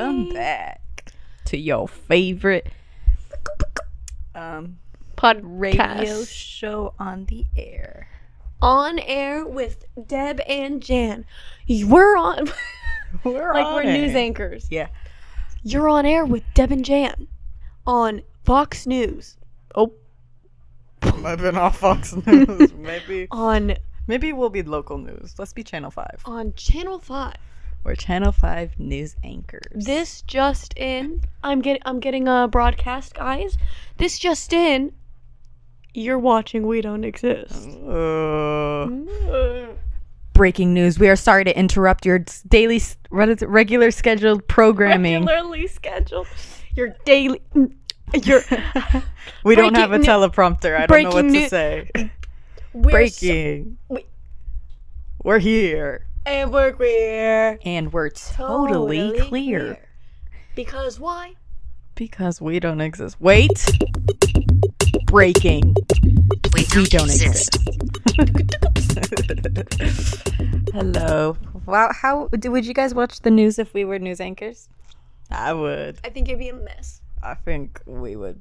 Welcome back to your favorite um Podcast. radio show on the air. on air with Deb and Jan. We're on We're like on we're news anchors. Yeah. You're on air with Deb and Jan on Fox News. Oh, Might have been off Fox News. maybe on maybe we'll be local news. Let's be Channel Five. on Channel Five. We're Channel Five news anchors. This just in. I'm getting. I'm getting a broadcast, guys. This just in. You're watching We Don't Exist. Uh, breaking news. We are sorry to interrupt your daily what is it, regular scheduled programming. Regularly scheduled. Your daily. Your we don't have a nu- teleprompter. I don't know what to say. we're so- breaking. we- We're here. And we're queer. And we're totally, clear. Because why? Because we don't exist. Wait. Breaking. We don't, exist. Hello. Wow. How would you guys watch the news if we were news anchors? I would. I think it'd be a mess. I think we would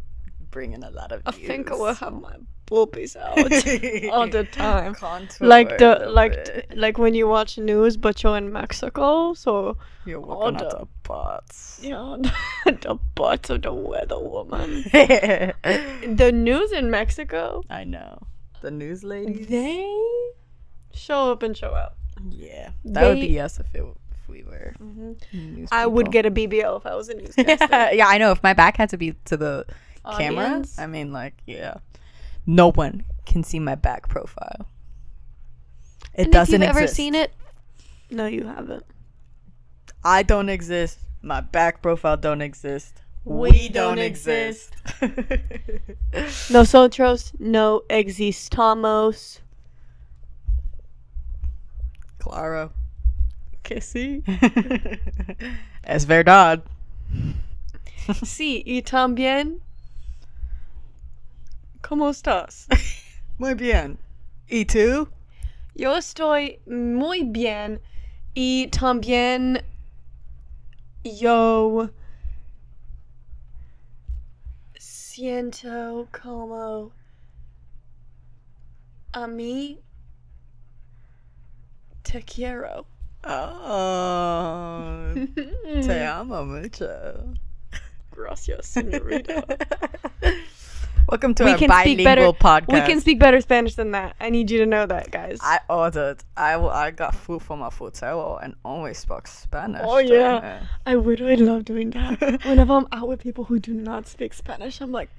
bring in a lot of. I think I will have my boobies out all the time. Contour Like the like like when you watch news, but you're in Mexico, so You're looking at the- the butts. yeah, the butts of the weather woman. The news in Mexico, I know. The news ladies. they show up and show out. Yeah, that would be us if it if we were. Mm-hmm. news I would get a BBL if I was a newscaster. yeah, I know. If my back had to be to the camera, I mean, like, yeah, no one can see my back profile. It and doesn't if you've ever exist. seen it, no, you haven't. I don't exist. My back profile don't exist. We don't exist. No, Nosotros no existamos. claro. Que sí. es verdad. Sí, y también. ¿Cómo estás? Muy bien. ¿Y tú? Yo estoy muy bien y también yo siento como a mí te quiero. Oh, te amo mucho. Gracias, señorita. Welcome to we our can speak better. bilingual podcast. We can speak better Spanish than that. I need you to know that, guys. I ordered. I, I got food from a hotel and only spoke Spanish. Oh, yeah. I would really love doing that. Whenever I'm out with people who do not speak Spanish, I'm like,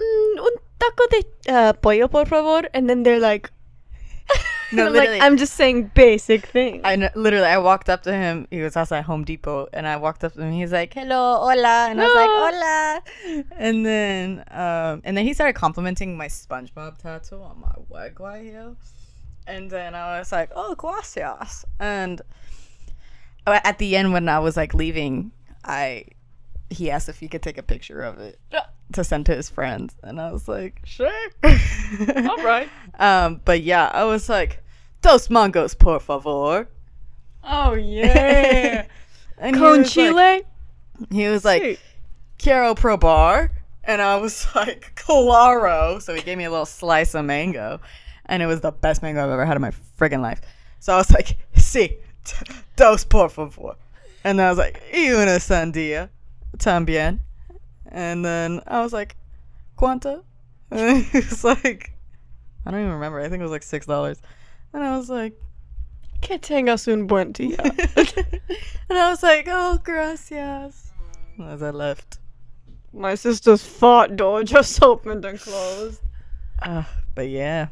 mm, un taco de uh, pollo, por favor. And then they're like, No, I'm like. I'm just saying basic things. I kn- literally, I walked up to him. He was outside Home Depot, and I walked up to him. He's like, "Hello, hola," and I was like, "Hola," and then, um, and then he started complimenting my SpongeBob tattoo on my leg right here, and then I was like, "Oh, gracias," and at the end when I was like leaving, I he asked if he could take a picture of it to send to his friends, and I was like, "Sure." All right. Um, but yeah, I was like, "Dos mangos, por favor." Oh, yeah. and he Con was chile? Like, he was like, Sí. Quiero probar. And I was like, Claro. So he gave me a little slice of mango. And it was the best mango I've ever had in my friggin' life. So I was like, t- dos por favor. And I was like, Y una sandía también. And then I was like, ¿Cuánto? And he was like, I don't even remember. I think it was like $6. And I was like, Que tengas un buen día. and I was like, oh, gracias. As I left. My sister's fought door just opened and closed. Uh, but yeah,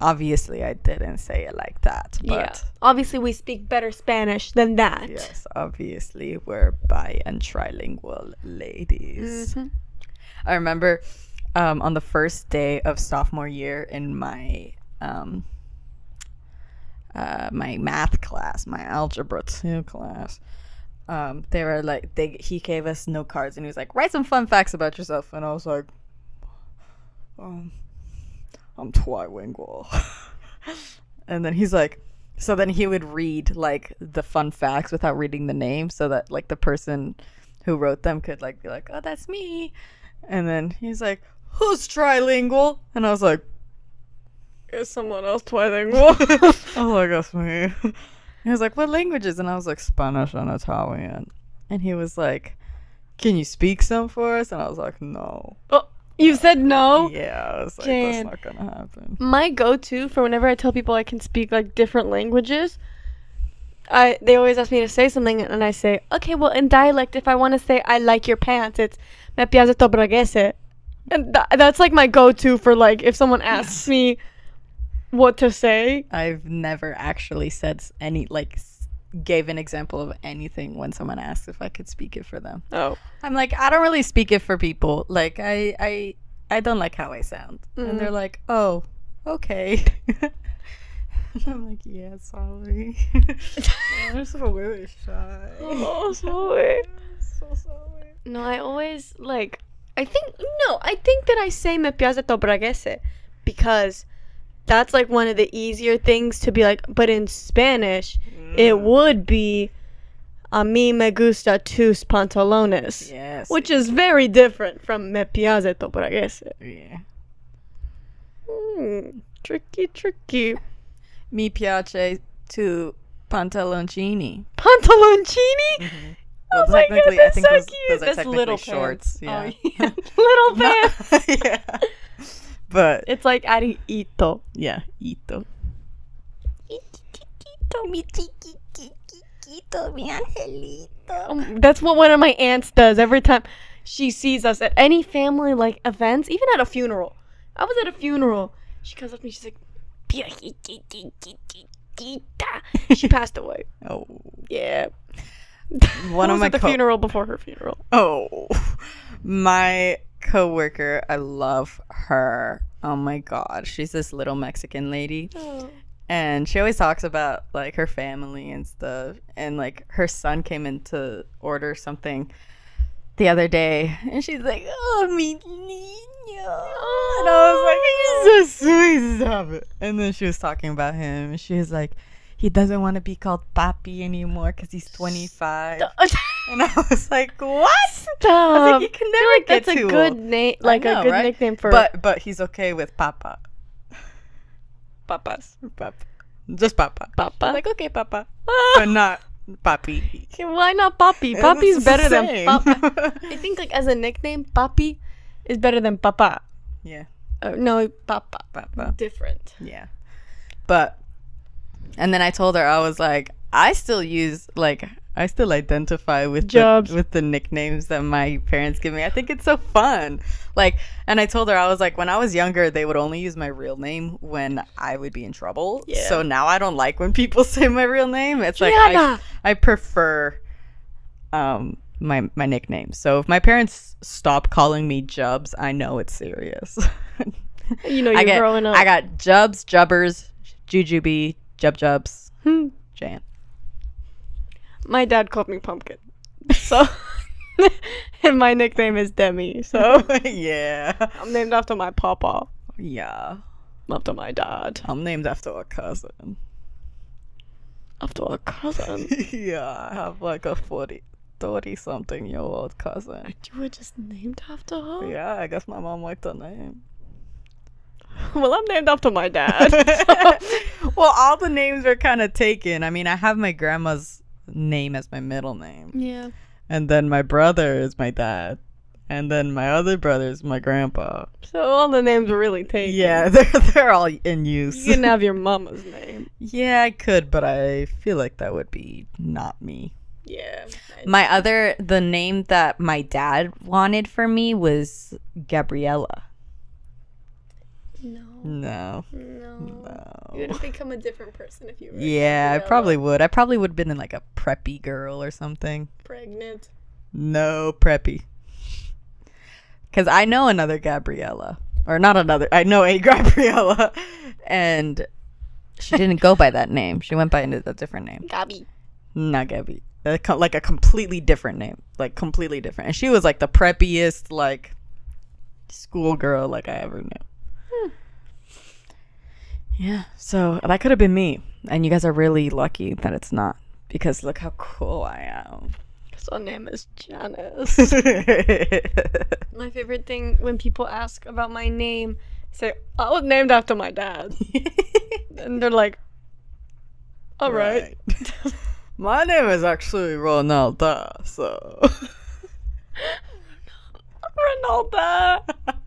obviously I didn't say it like that. But yeah. Obviously, we speak better Spanish than that. yes, obviously we're bi and trilingual ladies. Mhm. I remember um, on the first day of sophomore year in my um, uh, my math class, my algebra two class. Um, they were like they he gave us note cards and he was like write some fun facts about yourself and I was like um I'm trilingual and then he's like So then he would read like the fun facts without reading the name, so that like the person who wrote them could like be like, "Oh, that's me," and then he's like, "Who's trilingual?" And I was like, Is someone else trilingual? "Oh, I guess me." He was like, "What languages?" And I was like, "Spanish and Italian." And he was like, "Can you speak some for us?" And I was like, "No." oh, you said no. Yeah, I was like, Jan. "That's not gonna happen." My go-to for whenever I tell people I can speak like different languages, I they always ask me to say something, and I say, okay, well, in dialect, if I want to say I like your pants, it's me piace to braguese. and tha- that's like my go-to for like if someone asks me what to say. I've never actually said any like gave an example of anything when someone asks if I could speak it for them. Oh, I'm like, I don't really speak it for people. Like I I I don't like how I sound. And mm-hmm. they're like, "Oh, okay." I'm like, "Yeah, sorry." I'm so really shy. oh, sorry. so sorry. No, I always like. I think no. I think that I say me piace to braguese because that's like one of the easier things to be like. But in Spanish, it would be a mí me gusta tus pantalones, Yes. which is very different from me piace to braguese. yeah. Hmm, tricky, tricky. Mi piace tu pantaloncini. Pantaloncini. Well, oh my god, I that's think so those- cute. those are that's technically little shorts, pants. yeah. Oh, yeah. little pants. yeah. But It's like adding ito. yeah, ito. Mi chiquitito, mi angelito. Um, that's what one of my aunts does every time she sees us at any family like events, even at a funeral. I was at a funeral. She comes up to me. She's like, she passed away. Oh, Yeah. one of my at the co- funeral before her funeral. Oh, my coworker. I love her. Oh my god, she's this little Mexican lady, and she always talks about like her family and stuff. And like her son came in to order something the other day, and she's like, "Oh, mi niño," and I was like, oh, "He's so sweet, stop it." And then she was talking about him, and she was like. He doesn't want to be called papi anymore because he's 25. And I was like, what? Stop. like, you can never like get that's a good name, like know, a good right? nickname for But but he's okay with papa. Papas. Papa. Just papa. Papa. Like okay, papa. Ah. But not papi. Why not Papi? Papi's better than. Papa. I think like as a nickname, Papi is better than Papa. yeah, Uh, no, Papa. papa. Different. Yeah. But and then I told her I was like, I still use like I still identify with Jubs. the, with the nicknames that my parents give me. I think it's so fun. Like, and I told her I was like, when I was younger, they would only use my real name when I would be in trouble. Yeah. So now I don't like when people say my real name. It's like I, I prefer um my my nickname. So if my parents stop calling me Jubs, I know it's serious. You know, you're I get, growing up. I got Jubs, Jubbers, Jujubee, Jub Jubs, Hmm. Jan. My dad called me Pumpkin. So, and my nickname is Demi. So, yeah. I'm named after my papa, Yeah. after my dad, I'm named after a cousin. after a cousin. yeah, I have like a 40, 30 something year old cousin. you were just named after her? Yeah, I guess my mom liked the name. Well, I'm named after my dad. well, all the names are kind of taken. I mean, I have my grandma's name as my middle name. yeah. And then my brother is my dad. And then my other brother is my grandpa. So all the names are really taken. Yeah, they're they're all in use. You can have your mama's name. yeah, I could, but I feel like that would be not me. Yeah. My other the name that my dad wanted for me was Gabriella. No. No. No. You would have become a different person if you were Yeah, I probably would. I probably would have been in like a preppy girl or something. pregnant. No, preppy. Cuz I know another Gabriella. Or not another. I know a Gabriella and she didn't go by that name. She went by a different name. Gabby. Not Gabby. A co- Like a completely different name. Like completely different. And she was like the preppiest like schoolgirl like I ever knew. Hmm. Yeah. So that could have been me. And you guys are really lucky that it's not because look how cool I am. So her name is Janice. my favorite thing when people ask about my name, say I was named after my dad, and they're like, "All right." My name is actually Ronaldo, so. Ronaldo.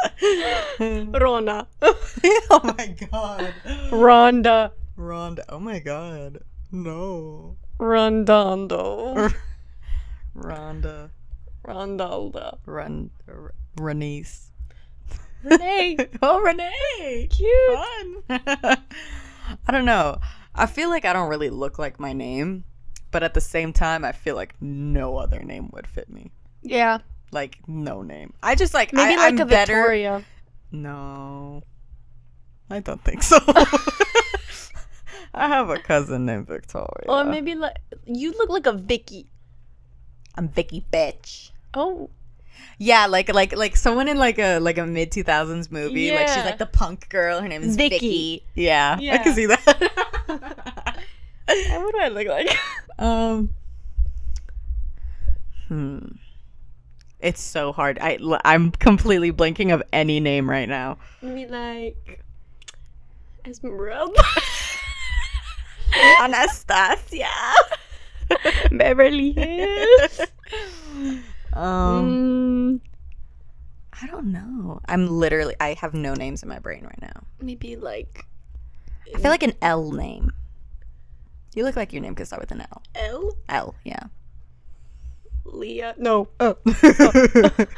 Rona. oh my god. Rhonda. Ronda. Oh my god. No. Rondondo. Rhonda. Rondalda. Run. R- Renice. Renee. Oh, Renee. Cute. Fun. I don't know. I feel like I don't really look like my name, but at the same time, I feel like no other name would fit me. Yeah. Like no name. I just like Maybe I, like I'm a better. Victoria. No, I don't think so. I have a cousin named Victoria. Or maybe like you look like a Vicky. I'm Vicky bitch. Oh. Yeah, like like like someone in like a like a mid two thousands movie. Like she's like the punk girl. Her name is Vicky. Vicky. Yeah, I can see that. What do I look like? um. Hmm. It's so hard. I I'm completely blanking of any name right now. Maybe like Esmeralda. Anastasia. Beverly Hills. um. Mm, I don't know. I'm literally. I have no names in my brain right now. maybe like I feel like an L name. You look like your name could start with an L. L. L, yeah. Leah. No. Oh.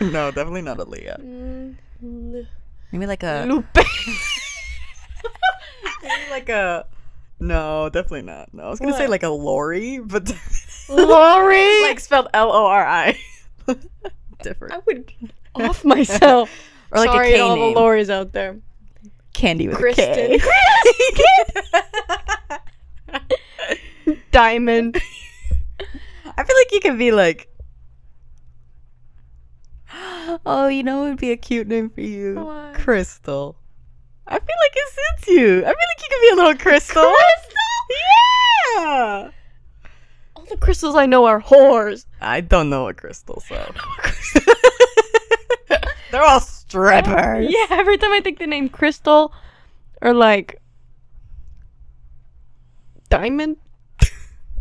no, definitely not a Leah. Mm, Maybe like a Lupe. maybe like a No, definitely not. No, I was gonna say like a Lori, but Lori. like spelled L O R I. Different. I would off myself. Or like Sorry a K to all name. the Loris out there. Candy with Kristen. a K. Diamond. I feel like you could be like Oh, you know what would be a cute name for you? What? Crystal. I feel like it suits you. I feel like you could be a little crystal. Crystal? Yeah. All the crystals I know are whores. I don't know a crystal, so they're all strippers. Yeah, every time I think the name Crystal or like Diamond.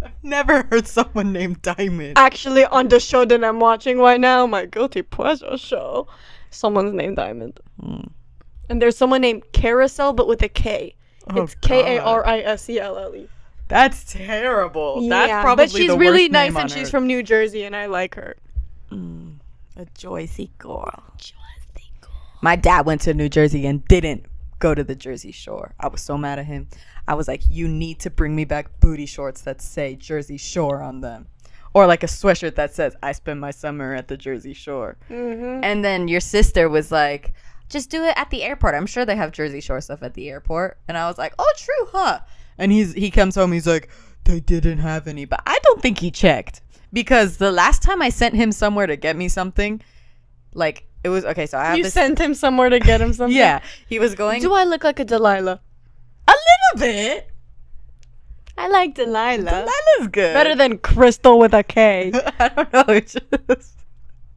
Never heard someone named Diamond. Actually, on the show that I'm watching right now, my guilty pleasure show, someone's named Diamond. Hmm. And there's someone named Carousel, but with a K. Oh, it's K A R I S E L L E. That's terrible. That's Yeah, probably but she's the really worst nice name on and she's from New Jersey, and I like her. Mm, a Joycey girl. My dad went to New Jersey and didn't go to the Jersey Shore. I was so mad at him. I was like, "You need to bring me back booty shorts that say Jersey Shore on them." Or like a sweatshirt that says "I spend my summer at the Jersey Shore." Mm-hmm. And then your sister was like, just do it at the airport. I'm sure they have Jersey Shore stuff at the airport. And I was like, oh, true, huh? And he's he comes home, he's like, they didn't have any. But I don't think he checked because the last time I sent him somewhere to get me something, like it was okay. So I have You this. sent him somewhere to get him something? yeah, he was going Do I look like a Delilah? a little bit. I like Delilah. Delilah's good. Better than Crystal with a K. I don't know. It's just.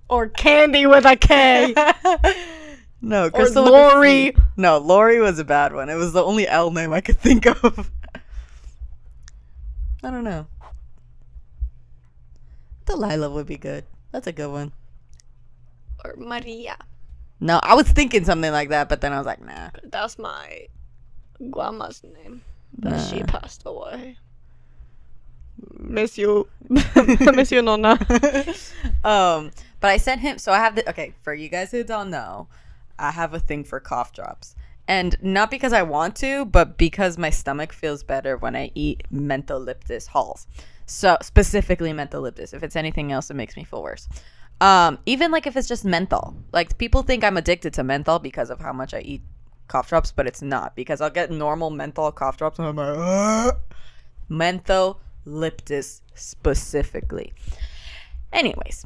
or Candy with a K. no, or Crystal with a C. Lori. No, Lori was a bad one. It was the only L name I could think of. I don't know. Delilah would be good. That's a good one. Or Maria. No, I was thinking something like that, but then I was like, nah. That's my grandma's name. But she passed away. Miss you. Miss you, Nonna. um, but I sent him. So I have the okay for you guys who don't know, I have a thing for cough drops, and not because I want to, but because my stomach feels better when I eat mentholyptus halls. So specifically mentholyptus. If it's anything else, it makes me feel worse. Um, even like if it's just menthol. Like people think I'm addicted to menthol because of how much I eat cough drops, but it's not because I'll get normal menthol cough drops and I'm like, "Ugh." mentholyptus specifically. Anyways,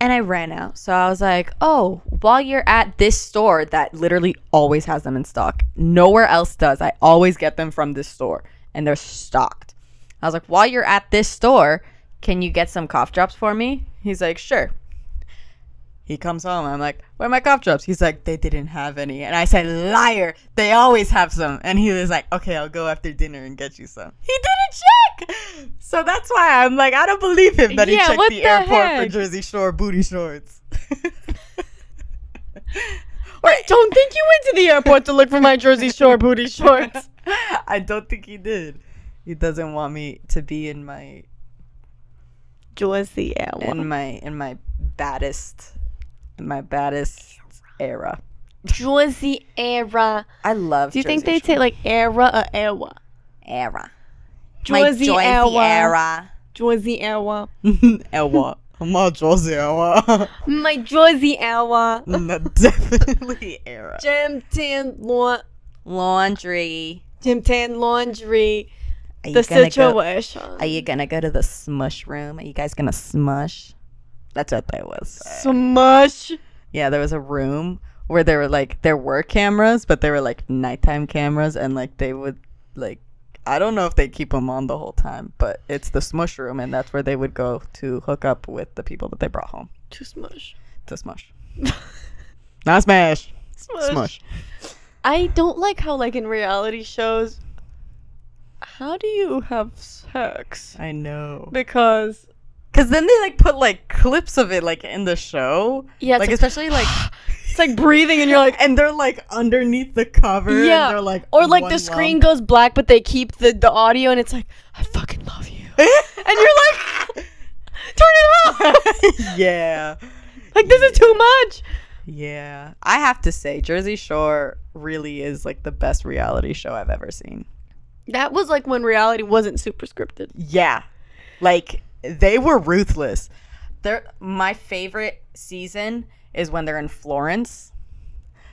and I ran out. So I was like, oh, while you're at this store that literally always has them in stock, nowhere else does. I always get them from this store and they're stocked. I was like, while you're at this store, can you get some cough drops for me? He's like, sure. He comes home. I'm like, where are my cough drops? He's like, they didn't have any. And I said, liar. They always have some. And he was like, okay, I'll go after dinner and get you some. He didn't check. So that's why I'm like, I don't believe him that he Yeah, checked the, the airport for? Jersey Shore booty shorts. I don't think you went to the airport to look for my Jersey Shore booty shorts. I don't think he did. He doesn't want me to be in my Jersey era. in my in my baddest in my baddest era. Jersey era. I love. Do you think Jersey they say like era or era? era? Jersey era. era. Jersey era. I'm not Jersey era. My Jersey era. No, Definitely era. Gym tan lawn. Laundry. Gym tan laundry. Are you The gonna go? situation. Are you gonna go to the smush room? Are you guys gonna smush? That's what that was. Smush. Yeah, there was a room where there were like there were cameras, but they were like nighttime cameras, and like they would like I don't know if they keep them on the whole time, but it's the smush room, and that's where they would go to hook up with the people that they brought home To smush. to smush. Not smash, Smush. smush. I don't like how like in reality shows. How do you have sex? I know. Because Because then they like put like clips of it like in the show. Yeah, like like- especially like, it's like breathing, and you're like, and they're like underneath the cover. yeah, and they're like or like the screen lump. goes black, but they keep the the audio, and it's like, I fucking love you, and you're like, turn it off. yeah. like this is too much. Yeah. I have to say, Jersey Shore really is like the best reality show I've ever seen. That was like when reality wasn't super scripted. Yeah. Like they were ruthless. They're my favorite season is when they're in Florence.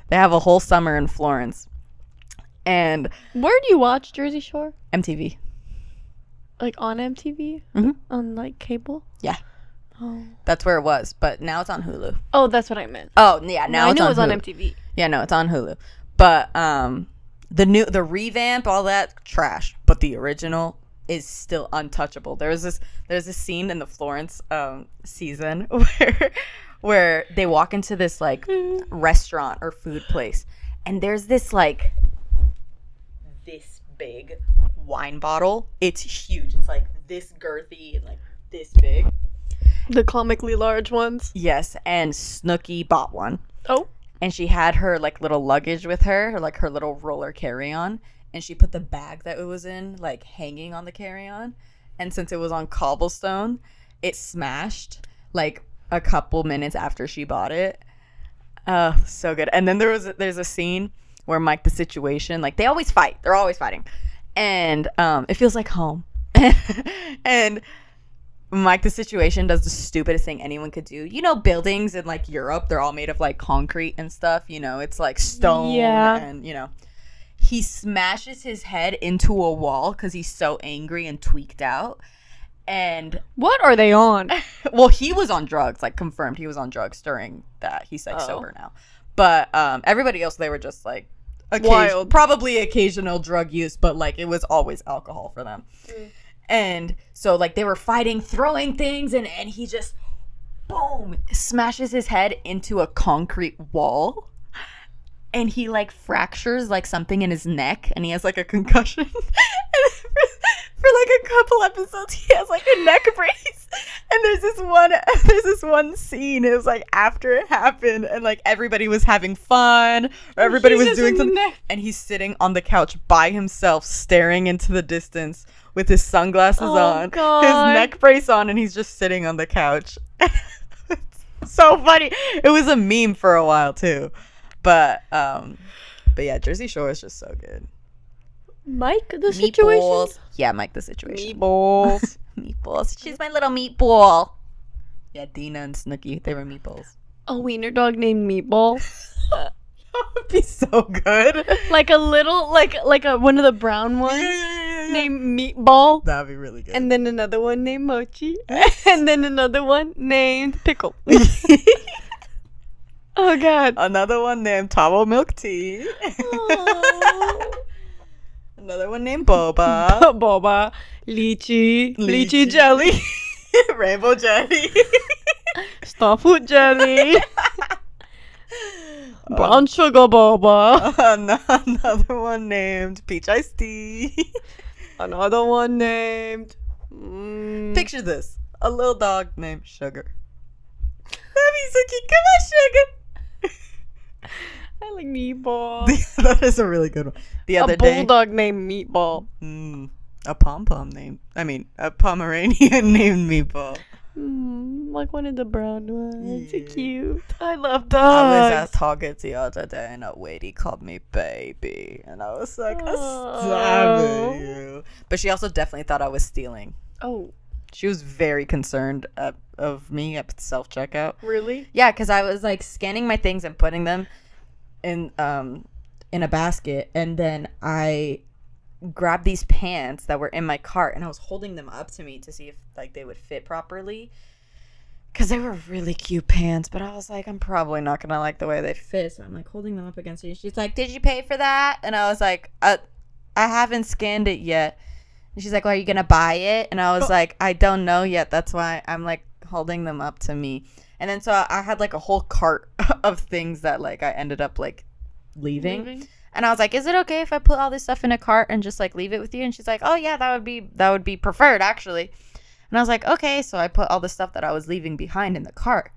They have a whole summer in Florence. And Where do you watch Jersey Shore? MTV. Like on MTV? Mhm. On like cable? Yeah. Oh. That's where it was, but now it's on Hulu. Oh, that's what I meant. Oh, yeah, now I it's knew on it was on MTV. Yeah, no, it's on Hulu. But um the new the revamp, all that trash. But the original is still untouchable. there's this there's this scene in the Florence um season where where they walk into this like restaurant or food place and there's this like this big wine bottle. It's huge. It's like this girthy and like this big. The comically large ones. Yes, and Snooki bought one. Oh. And she had her like little luggage with her, like her little roller carry on, and she put the bag that it was in like hanging on the carry on. And since it was on cobblestone, it smashed like a couple minutes after she bought it. Oh, so good. And then there was there's a scene where Mike the Situation, like they always fight. They're always fighting, and um, it feels like home. and Mike the Situation does the stupidest thing anyone could do. You know, buildings in like Europe, they're all made of like concrete and stuff. You know, it's like stone Yeah. and you know. He smashes his head into a wall because he's so angry and tweaked out. And What are they on? well, he was on drugs, like confirmed he was on drugs during that. He's like Oh. sober now. But um everybody else they were just like occasion- Wild. probably occasional drug use, but like it was always alcohol for them. And so like they were fighting, throwing things and and he just boom smashes his head into a concrete wall. And he like fractures like something in his neck and he has like a concussion. and for, for like a couple episodes he has like a neck brace. And there's this one there's this one scene, it was like after it happened and like everybody was having fun or everybody he's was doing something neck. and he's sitting on the couch by himself staring into the distance with his sunglasses Oh, on, God. his neck brace on and he's just sitting on the couch. It's so funny. It was a meme for a while too. But um but yeah, Jersey Shore is just so good. Mike, the situation. Yeah, Mike the situation. Meatballs. meatballs. She's my little meatball. Yeah, Deena and Snooki, they were meatballs. A wiener dog named Meatball. That would be so good. like a little, like like a one of the brown ones. Yeah, yeah, yeah, named Meatball. That'd be really good. And then another one named Mochi. and then another one named Pickle. Oh god. Another one named Taro Milk Tea. Another one named Boba. Boba. Lychee. Lychee Lychee. jelly. Rainbow Jelly. Starfruit jelly. Um, Brown sugar boba. An- Another one named Peach Iced Tea. Another one named. Mm, Picture this a little dog named Sugar. So cute. Come on, Sugar. I like meatball. that is a really good one. The A other day, bulldog named Meatball. mm, a pom pom named, I mean, a Pomeranian named Meatball. Mm, like one of the brown ones. So Yeah. cute. I love dogs. I was at Target the other day and a lady called me baby. And I was like, Oh. stop it, you. But she also definitely thought I was stealing. Oh, She was very concerned at, of me at self checkout. really? Yeah, because I was like scanning my things and putting them in um in a basket, and then I grabbed these pants that were in my cart, and I was holding them up to me to see if like they would fit properly. Cause they were really cute pants, but I was like, I'm probably not gonna like the way they fit, so I'm like holding them up against me. She's like, "Did you pay for that?" And I was like, uh, "I haven't scanned it yet." And she's like, well, "Are you gonna buy it?" And I was like, "I don't know yet. That's why I'm like holding them up to me." And then so I had like a whole cart of things that like I ended up like leaving. And I was like, "Is it okay if I put all this stuff in a cart and just like leave it with you?" And she's like, "Oh yeah, that would be that would be preferred actually." And I was like, "Okay." So I put all the stuff that I was leaving behind in the cart.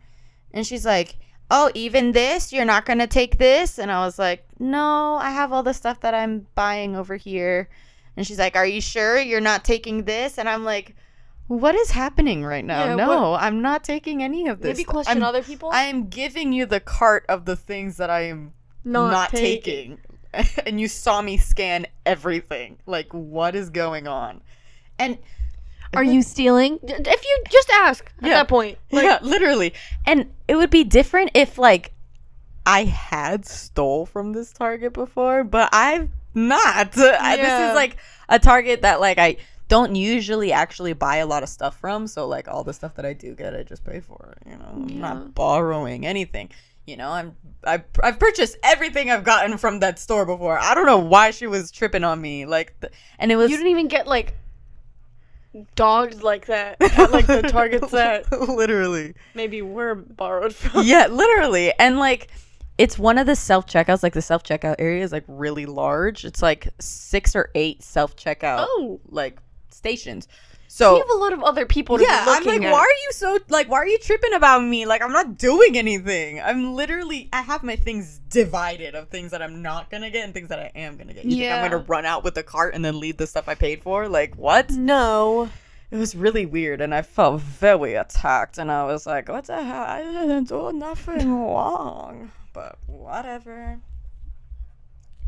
And she's like, "Oh, even this? You're not going to take this?" And I was like, "No, I have all the stuff that I'm buying over here." And she's like, "Are you sure you're not taking this?" And I'm like, "What is happening right now? Yeah, no, I'm not taking any of this. Maybe question I'm, other people. I am giving you the cart of the things that I am not, taking. and you saw me scan everything. Like, what is going on? And Are you stealing? If you just ask at Yeah. that point, like, yeah, literally. And it would be different if like I had stole from this Target before, but I've not. I, this is like a Target that like I don't usually actually buy a lot of stuff from. So like all the stuff that I do get, I just pay for. it, You know, I'm Yeah. not borrowing anything. You know, I'm I I've purchased everything I've gotten from that store before. I don't know why she was tripping on me like, the, and it was you didn't even get like dogs like that at like the targets that literally. maybe were borrowed from. yeah, literally. And like it's one of the self checkouts, like the self checkout area is like really large. It's like six or eight self checkout Oh, like stations. so you have a lot of other people to yeah, I'm like, at. why are you so like why are you tripping about me? Like I'm not doing anything. I'm literally I have my things divided of things that I'm not gonna get and things that I am gonna get. You think Yeah. I'm gonna run out with the cart and then leave the stuff I paid for? Like what? No. It was really weird, and I felt very attacked. And I was like, "What the hell? I didn't do nothing wrong." But whatever.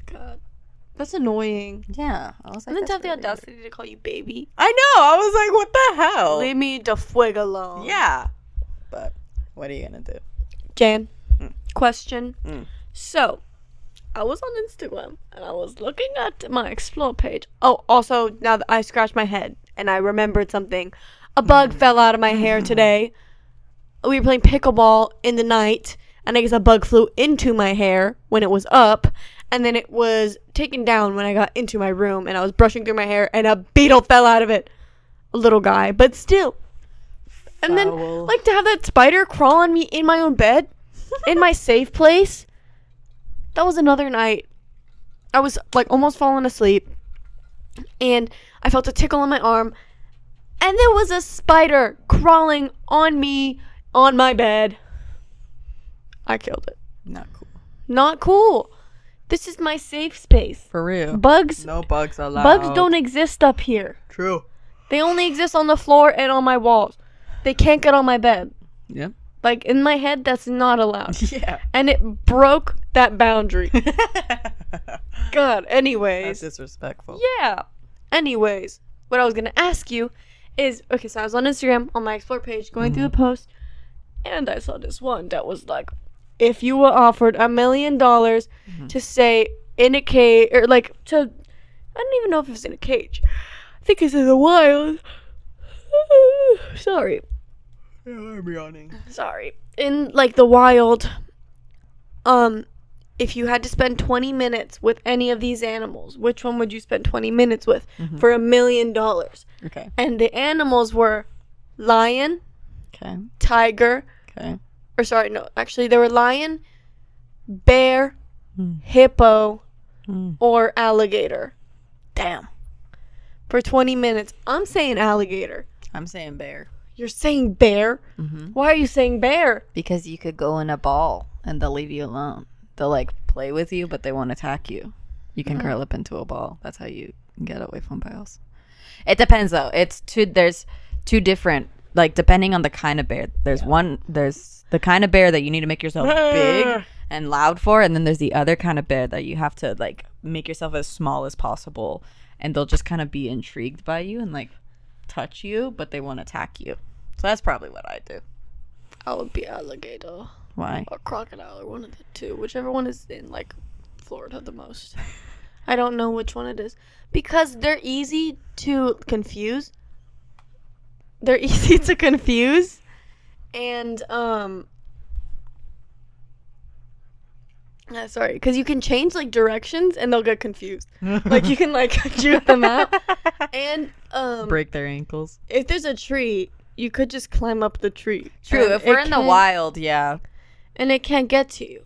God. That's annoying. Yeah, I was like, And then to have "That's the really weird." audacity to call you baby. I know. I was like, "What the hell?" Leave me the fuego alone. Yeah, but what are you gonna do? Jan, Mm. question. Mm. So, I was on Instagram and I was looking at my explore page. Oh, also, now that I scratched my head and I remembered something. A bug fell out of my hair today. We were playing pickleball in the night, and I guess a bug flew into my hair when it was up, and then it was taken down when I got into my room and I was brushing through my hair, and a beetle fell out of it. A little guy, but still. And then, like, to have that spider crawl on me in my own bed, in my safe place, that was another night. I was, like, almost falling asleep, and I felt a tickle on my arm, and there was a spider crawling on me on my bed. I killed it. Not cool. Not cool. This is my safe space. For real. Bugs No bugs allowed. bugs don't exist up here. True. They only exist on the floor and on my walls. They can't get on my bed. Yep. Like in my head that's not allowed. Yeah. And it broke that boundary. God, anyways. That's disrespectful. Yeah. Anyways, what I was gonna ask you is okay, so I was on Instagram on my explore page going through the mm-hmm. post and I saw this one that was like if you were offered a million dollars to say in a cage or like to I don't even know if it's in a cage. I think it's in the wild. Sorry. I'm yawning. Sorry. In like the wild, um, if you had to spend 20 minutes with any of these animals, which one would you spend 20 minutes with for a million dollars? Okay. And the animals were lion, Okay. tiger, Okay. Or sorry, no, actually they were lion, bear, Hmm. hippo, Hmm. or alligator Damn. for 20 minutes. I'm saying alligator. I'm saying bear. You're saying bear? Mm-hmm. Why are you saying bear? Because you could go in a ball and they'll leave you alone. They'll like play with you, but they won't attack you. You can curl up into a ball. That's how you get away from bears. It depends though. It's two. There's two different. Like depending on the kind of bear. There's one. There's the kind of bear that you need to make yourself big ah. and loud for, and then there's the other kind of bear that you have to like make yourself as small as possible, and they'll just kind of be intrigued by you and like touch you, but they won't attack you. So that's probably what I do. I would be alligator Why? or crocodile or one of the two, whichever one is in like Florida the most. I don't know which one it is because they're easy to confuse. They're easy to confuse, and um. Uh, sorry, because you can change like directions and they'll get confused. Like you can like shoot them out, and um, break their ankles. if there's a tree, you could just climb up the tree. True. And If we're in the can't- wild, yeah. and it can't get to you.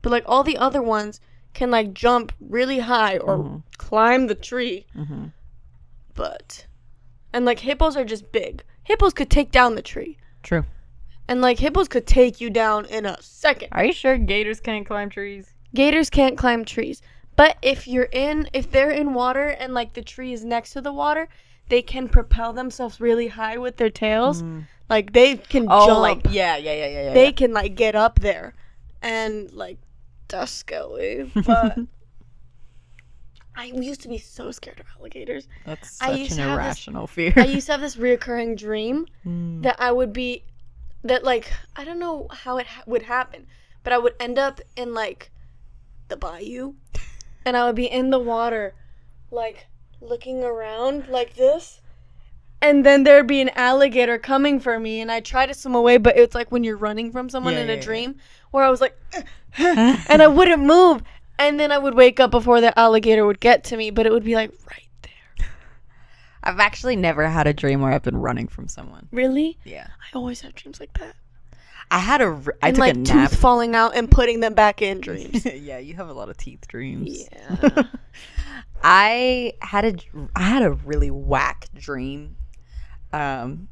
But like all the other ones can like jump really high or Mhm. climb the tree. Mm-hmm. But and like hippos are just big. Hippos could take down the tree. True. And like hippos could take you down in a second. Are you sure gators can't climb trees? Gators can't climb trees. But if you're in if they're in water and like the tree is next to the water, they can propel themselves really high with their tails. Mm. Like they can Oh, jump. like yeah, yeah, yeah, yeah, yeah. they yeah. can like get up there and like that's scary but i used to be so scared of alligators That's I such used an have this- irrational fear. i used to have this reoccurring dream Mm. that i would be that like i don't know how it ha- would happen but i would end up in like the bayou and i would be in the water like looking around like this and then there'd be an alligator coming for me and i try to swim away but it's like when you're running from someone Yeah, in yeah, a yeah. dream where i was like and i wouldn't move and then i would wake up before the alligator would get to me but it would be like right there I've actually never had a dream where I've been running from someone. really Yeah. i always have dreams like that I had a. r- I and took like a nap. tooth falling out and putting them back in dreams yeah, you have a lot of teeth dreams. yeah I had a I had a really whack dream. Um,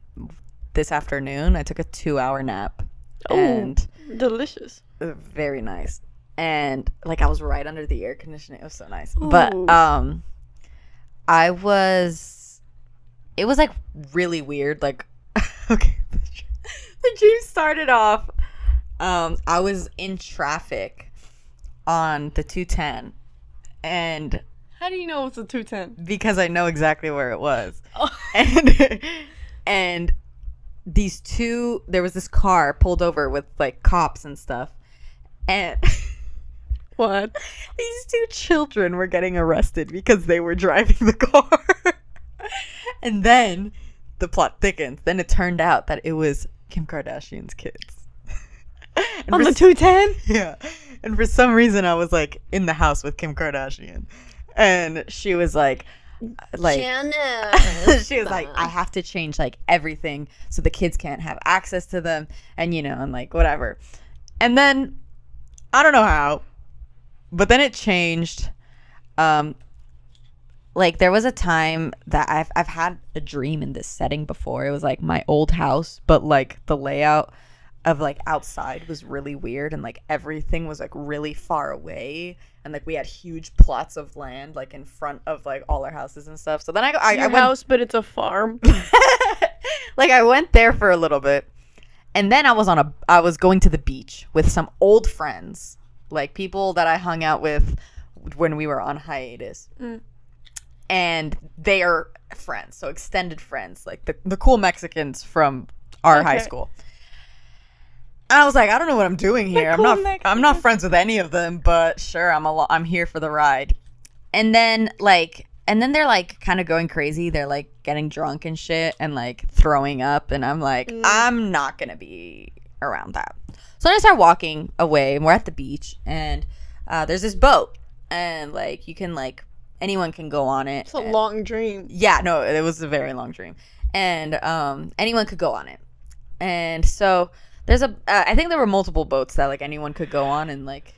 this afternoon I took a two hour nap, Oh. and delicious very nice. And like I was right under the air conditioning. It was so nice. But um, I was. It was like really weird. Like, okay, the the dream started off. Um, I was in traffic on the two ten, and how do you know it's a 210 because I know exactly where it was. oh. And and these two there was this car pulled over with like cops and stuff. And what these two children were getting arrested because they were driving the car. and then the plot thickens. Then it turned out that it was Kim Kardashian's kids. And on for the 210 yeah. And for some reason I was like in the house with Kim Kardashian. And she was like uh, like she was like, I have to change like everything so the kids can't have access to them and you know, and like whatever. And then I don't know how, but then it changed. Um like there was a time that I've I've had a dream in this setting before. It was like my old house, but like the layout of like outside was really weird and like everything was like really far away and like we had huge plots of land like in front of like all our houses and stuff. So then I I, I went house, but it's a farm. like I went there for a little bit. And then I was on a I was going to the beach with some old friends, like people that I hung out with when we were on hiatus. Mm. And they are friends, so extended friends, like the, the cool Mexicans from our high school. And I was like, I don't know what I'm doing here. I'm cool not I'm not friends with any of them, but sure, I'm a I'm here for the ride. And then like and then they're like kind of going crazy. They're like getting drunk and shit and like throwing up. And I'm like, Mm. I'm not gonna be around that. So then I start walking away, and we're at the beach, and uh, there's this boat, and like you can like anyone can go on it. It's a and- long dream. yeah, no, it was a very long dream, and um, anyone could go on it. And so there's a, uh, I think there were multiple boats that like anyone could go on, and like,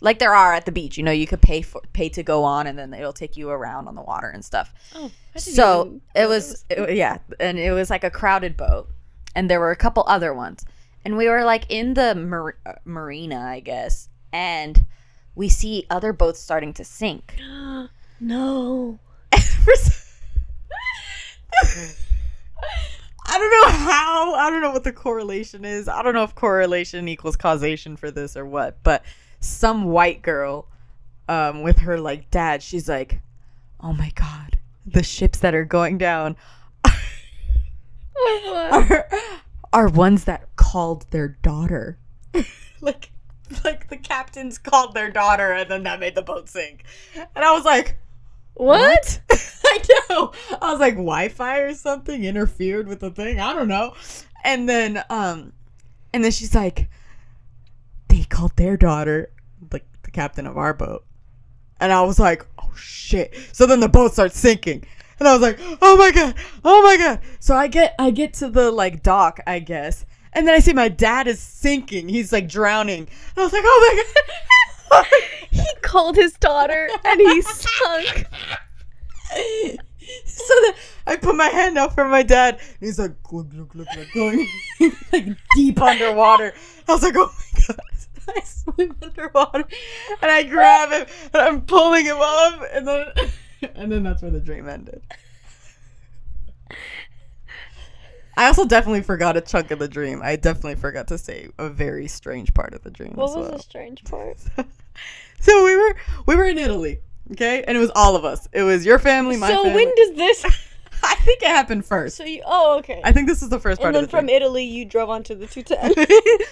like there are at the beach. You know, you could pay for pay to go on, and then it'll take you around on the water and stuff. Oh, So it was, it, wa- yeah, and it was like a crowded boat, and there were a couple other ones, and we were like in the mar- uh, marina, I guess, and we see other boats starting to sink. no. I don't know how. I don't know what the correlation is. I don't know if correlation equals causation for this or what. But some white girl, um, with her like dad, she's like, "Oh my god, the ships that are going down are, are ones that called their daughter." like, like the captains called their daughter, and then that made the boat sink. And I was like. What? I know. I was like, Wi-Fi or something interfered with the thing. I don't know. And then, um, and then she's like, they called their daughter, like the captain of our boat. And I was like, oh shit. So then the boat starts sinking. And I was like, oh my god, oh my god. So I get, I get to the like dock, I guess. And then I see my dad is sinking. He's like drowning. And I was like, oh my god. He called his daughter and he sunk. so then I put my hand out for my dad, and he's like, glug, glug, glug, glug, going like deep underwater. I was like, oh my god. I swim underwater, and I grab him, and I'm pulling him up, and then, and then that's where the dream ended. I also definitely forgot a chunk of the dream. I definitely forgot to say a very strange part of the dream. What as was well. the strange part? So we were we were in Italy, okay, and it was all of us. It was your family, my family. so family. when does this? I think it happened first. So you? Oh, okay. I think this is the first part and then the from dream. Italy, you drove onto the 210.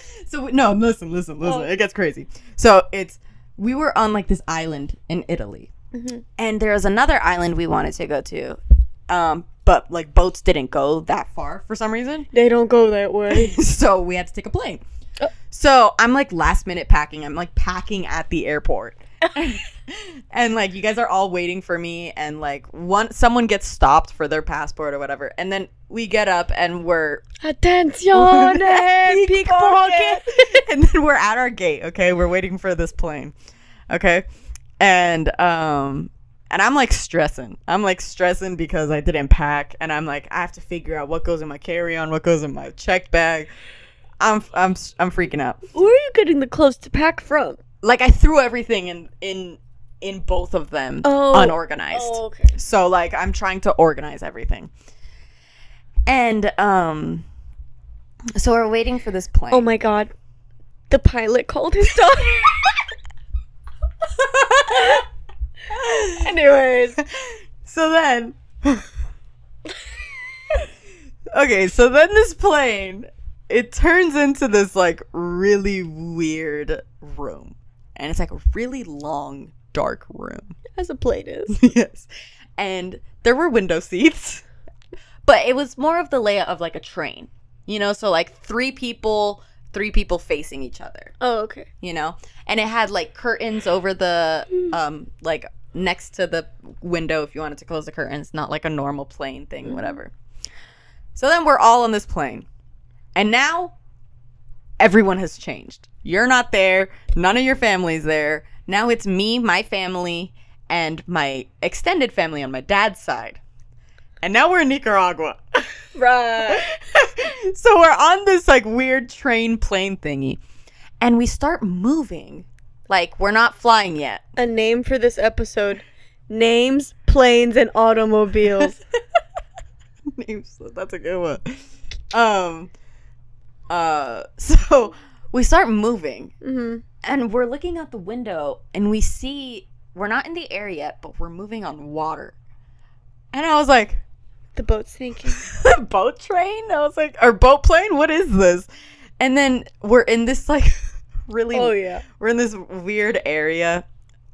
so no, listen, listen, listen. Oh. It gets crazy. So it's we were on like this island in Italy, Mm-hmm. and there was another island we wanted to go to, um, but like boats didn't go that far for some reason. they don't go that way. so we had to take a plane. Oh. So I'm like last minute packing. I'm like packing at the airport. and like you guys are all waiting for me and like one someone gets stopped for their passport or whatever. And then we get up and we're Attenzione, pickpocket. and then we're at our gate, okay? We're waiting for this plane. Okay? And um and I'm like stressing. I'm like stressing because I didn't pack and I'm like I have to figure out what goes in my carry-on, what goes in my checked bag. I'm I'm I'm freaking out. Where are you getting the clothes to pack from? Like I threw everything in in in both of them Oh. unorganized. Oh, okay. So like I'm trying to organize everything. And um so we're waiting for this plane. Oh my god. The pilot called his daughter. Anyways. So then Okay, so then this plane it turns into this like really weird room. And it's like a really long dark room. As a plane is. yes. And there were window seats. But it was more of the layout of like a train. You know, so like three people, three people facing each other, Oh, okay. you know? And it had like curtains over the um like next to the window if you wanted to close the curtains, not like a normal plane thing, mm-hmm. whatever. So then we're all on this plane. And now everyone has changed. You're not there, none of your family's there. Now it's me, my family, and my extended family on my dad's side. And now we're in Nicaragua. Right. so we're on this like weird train plane thingy. And we start moving. Like we're not flying yet. A name for this episode. Names, planes, and automobiles. Names. That's a good one. Um uh so we start moving hmm and we're looking out the window and we see we're not in the air yet, but we're moving on water. And I was like, The boat's sinking. boat train? I was like, or boat plane? What is this? And then we're in this like really Oh, yeah. we're in this weird area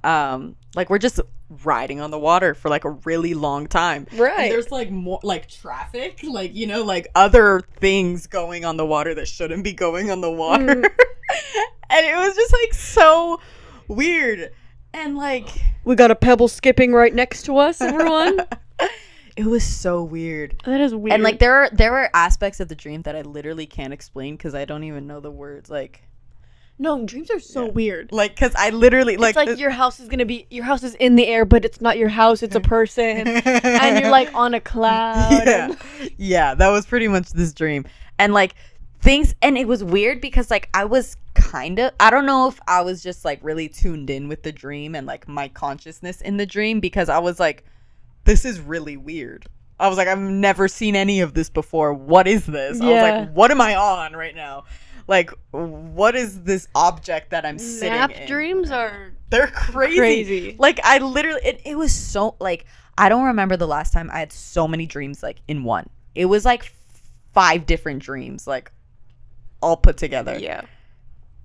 um like we're just riding on the water for like a really long time. Right. And there's like more like traffic, like you know, like other things going on the water that shouldn't be going on the water. Mm. and it was just like so weird. And like We got a pebble skipping right next to us, everyone. it was so weird. that is weird. And like there are there are aspects of the dream that I literally can't explain because I don't even know the words. Like no, dreams are so weird. like because I literally like it's like your house is gonna be your house is in the air, but it's not your house; it's a person, and you're like on a cloud. yeah. and- yeah that was pretty much this dream. And like things and it was weird because like i was kind of i don't know if i was just like really tuned in with the dream and like my consciousness in the dream because i was like this is really weird. I was like i've never seen any of this before. What is this? I was Yeah. like what am i on right now like what is this object that i'm sitting Nap in dreams are they're crazy. Crazy. Like I literally it, it was so like I don't remember the last time I had so many dreams like in one. It was like five different dreams like all put together. yeah,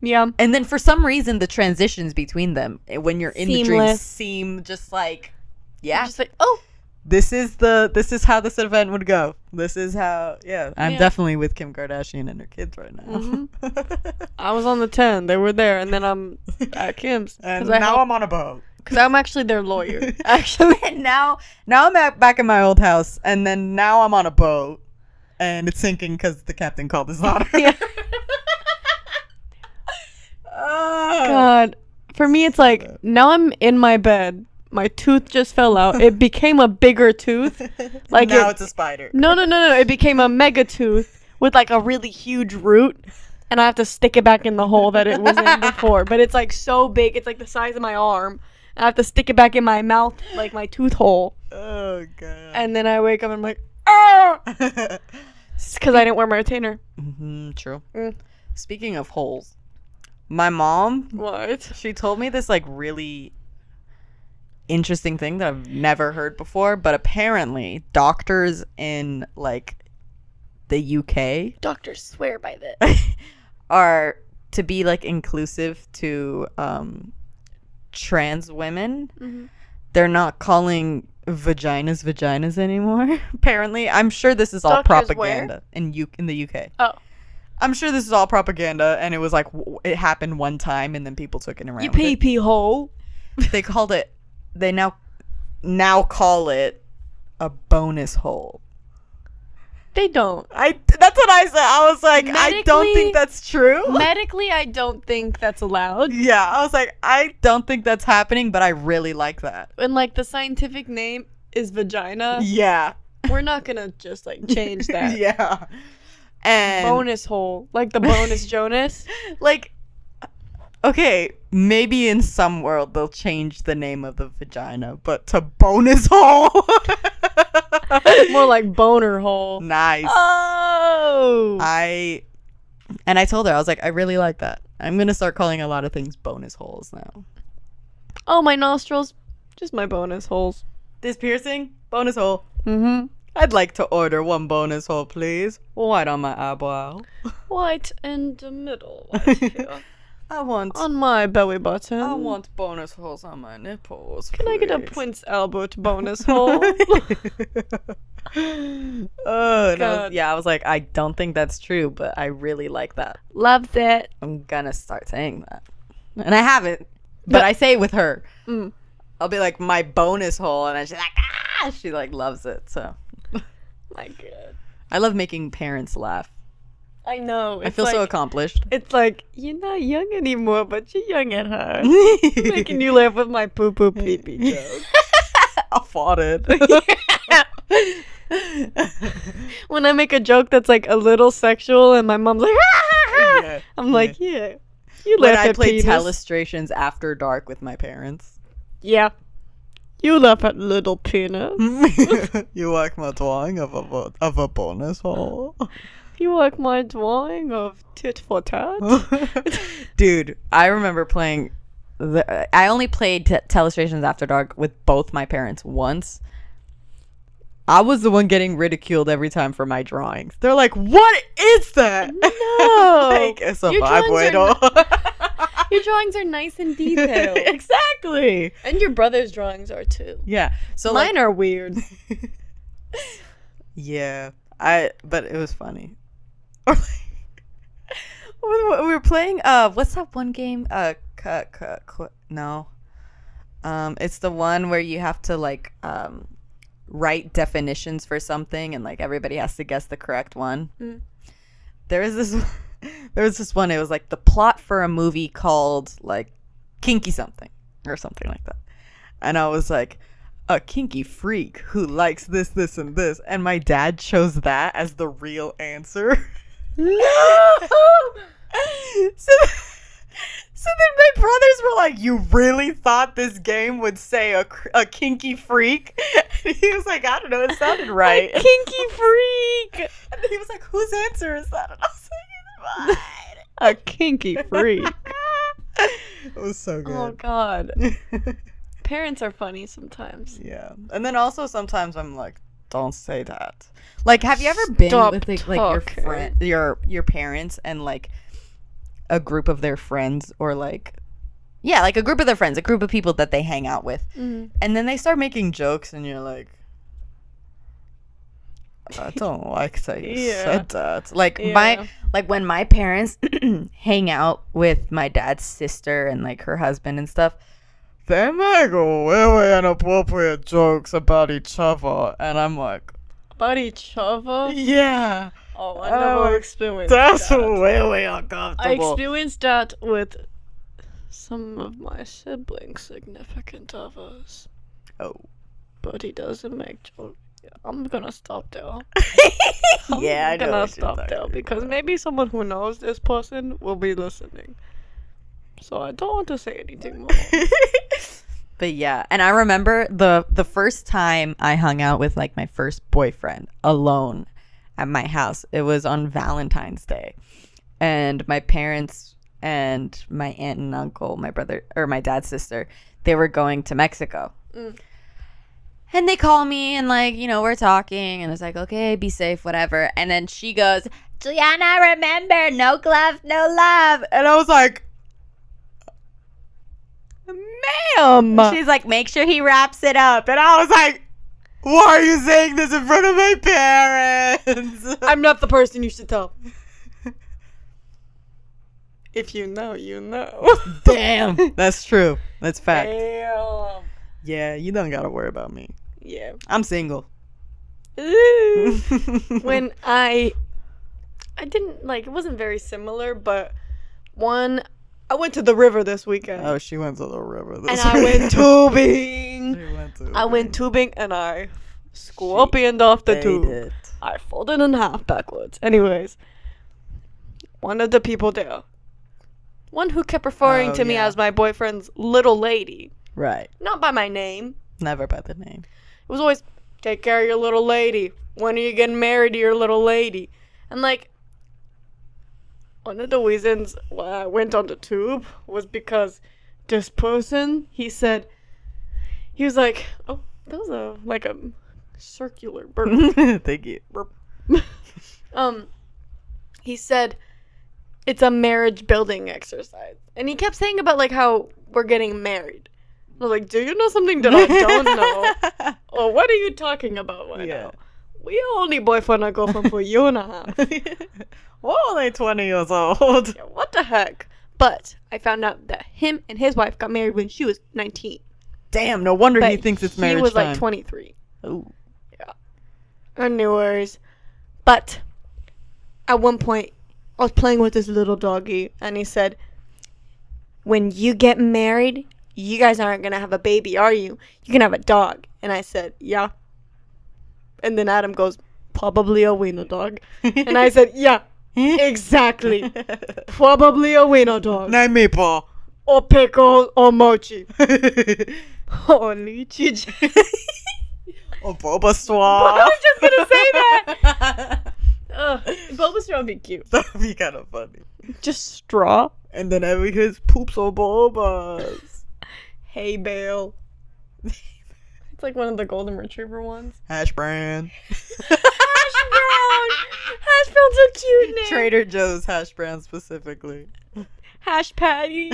yeah. And then for some reason the transitions between them eh, when you're in the dreams Seamless. seem just like yeah, Just like oh, this is the this is how this event would go. This is how yeah. I'm Yeah. definitely with Kim Kardashian and her kids right now. Mm-hmm. I was on the ten. They were there, and then I'm at Kim's and because now I'm on a boat. Because I'm actually their lawyer. Actually, now now I'm at, back in my old house, and then now I'm on a boat, and it's sinking because the captain called his daughter. Yeah. Ah. God, for me, it's like now I'm in my bed. My tooth just fell out. It became a bigger tooth. Like now it- it's a spider. No, no, no, no. It became a mega tooth with like a really huge root. And I have to stick it back in the hole that it was in before. But it's like so big. It's like the size of my arm. I have to stick it back in my mouth, like my tooth hole. Oh god. And then I wake up and I'm like, ah! Because I didn't wear my retainer. Mhm, true. Mm. Speaking of holes, my mom What? she told me this like really interesting thing that I've never heard before, but apparently doctors in like the UK Doctors swear by this. are to be like inclusive to um trans women Mm-hmm. they're not calling vaginas vaginas anymore apparently i'm sure this is all Doctors propaganda in U- in the uk Oh. i'm sure this is all propaganda and it was like w- it happened one time and then people took it around You pee pee hole. they called it they now now call it a bonus hole They don't. i that's what i said i was like i don't think that's true Medically, I don't think that's allowed. Yeah, I was like, I don't think that's happening, but I really like that. And like the scientific name is vagina. Yeah. We're not gonna just like change that. yeah. And bonus hole, like the bonus Jonas. like okay, maybe in some world they'll change the name of the vagina, but to bonus hole. More like boner hole. nice. Oh. I and I told her I was like, I really like that. I'm gonna start calling a lot of things bonus holes now. Oh, my nostrils. Just my bonus holes. This piercing, bonus hole. Mm-hmm. I'd like to order one bonus hole, please. White on my eyebrow. White in the middle. I want On my belly button. I want bonus holes on my nipples. Can I get a. Prince Albert bonus hole? oh, and I was- yeah. I was like, I don't think that's true, but I really like that. Loves it. I'm gonna start saying that, and I haven't, but I say it with her. Mm. I'll be like my bonus hole, and she's like, ah, she like loves it. So My God. I love making parents laugh. I know. I feel so accomplished. It's like you're not young anymore, but you're young at heart. Making you laugh with my poo poo pee pee joke. I fought it. when I make a joke that's like a little sexual, and my mom's like, "Ah!" Yeah, I'm like, yeah, you when laugh I at play penis. telestrations after dark with my parents. yeah, you laugh at little penis. you like my drawing of a of a bonus hole, You like my drawing of tit for tat? dude? I remember playing. The, I only played t- telestrations after dark with both my parents once. I was the one getting ridiculed every time for my drawings. They're like, "What is that?" No. like, it's a Your drawings are. Your drawings are nice and detailed. exactly. and your brother's drawings are too. Yeah. So Mine like, are weird. yeah, I. But it was funny. Or we we were playing. Uh, what's that one game? Uh, no. Um, it's the one where you have to like um write definitions for something, and like everybody has to guess the correct one. Mm. There was this. There was this one. It was like the plot for a movie called like Kinky something or something like that. And I was like, a kinky freak who likes this, this, and this. And my dad chose that as the real answer. so, so then my brothers were like, You really thought this game would say a, a kinky freak? And he was like, I don't know, it sounded right. A Kinky freak. And he was like, Whose answer is that? And I was like, mine. A kinky freak. it was so oh, good. oh god. Parents are funny sometimes. Yeah. And then also sometimes I'm like, don't say that. Like, have you ever been Stop with like, like your talking. friend, your your parents, and like a group of their friends, or like, yeah, like a group of their friends, a group of people that they hang out with, Mm. and then they start making jokes, and you're like. I don't like that you Yeah. said that. Like Yeah. my like when my parents hang out with my dad's sister and like her husband and stuff, they make really inappropriate jokes about each other, and I'm like, About each other? yeah, Oh, I never experienced that's that. really uncomfortable. I experienced that with some of my siblings' significant others. oh, But he doesn't make jokes. I'm gonna stop there. yeah, I I'm know. gonna stop there because about. maybe someone who knows this person will be listening. So I don't want to say anything more. but yeah, and I remember the the first time I hung out with like my first boyfriend alone at my house. It was on Valentine's Day, and my parents and my aunt and uncle, my brother or my dad's sister, they were going to Mexico. Mm. And they call me and like, you know, we're talking and it's like, okay, be safe, whatever. And then she goes, Juliana, remember, no gloves, no love. and I was like, Ma'am! she's like, make sure he wraps it up. And I was like, why are you saying this in front of my parents? I'm not the person you should tell. if you know, you know. Damn. That's true. That's fact. Damn. Yeah, you don't gotta worry about me. Yeah. I'm single. when I I didn't like it wasn't very similar, but one I went to the river this weekend. oh, she went to the river. This and I went tubing. She went to I went tubing and I scorpioned off the tube. it. I folded in half backwards. Anyways, one of the people there, one who kept referring Oh, to me as my boyfriend's little lady, Right. not by my name. Never by the name. It was always, take care of your little lady. When are you getting married to your little lady? And like, one of the reasons why I went on the tube was because this person, he said, he was like, oh, that was a, like a circular burp. Thank you. um, he said, it's a marriage building exercise. And he kept saying about like how we're getting married. I was like, do you know something that I don't know? Or what are you talking about right Yeah. now? We only boyfriend and girlfriend for a year and a half. We're only 20 years old. Yeah, what the heck? But I found out that him and his wife got married when she was 19. Damn, no wonder he thinks it's marriage He was time. like 23. Ooh. Anyways, but at one point, I was playing with this little doggy, and he said, "When you get married, you guys aren't gonna have a baby, are you? You can have a dog." And I said, "Yeah." And then Adam goes, "Probably a wiener dog," and I said, "Yeah, exactly. Probably a wiener dog, Name me, Paul. or pickle, or mochi, or lychee." or Bulbasaur. I was just gonna say that. Ugh, Bulbasaur would be cute. That'd be kind of funny. Just straw. And then every his poops or Bulbas. Hey, Bale. It's like one of the golden retriever ones. Hash brown. Hash brown. Hash brown's a cute name. Trader Joe's hash brown specifically. Hash patty.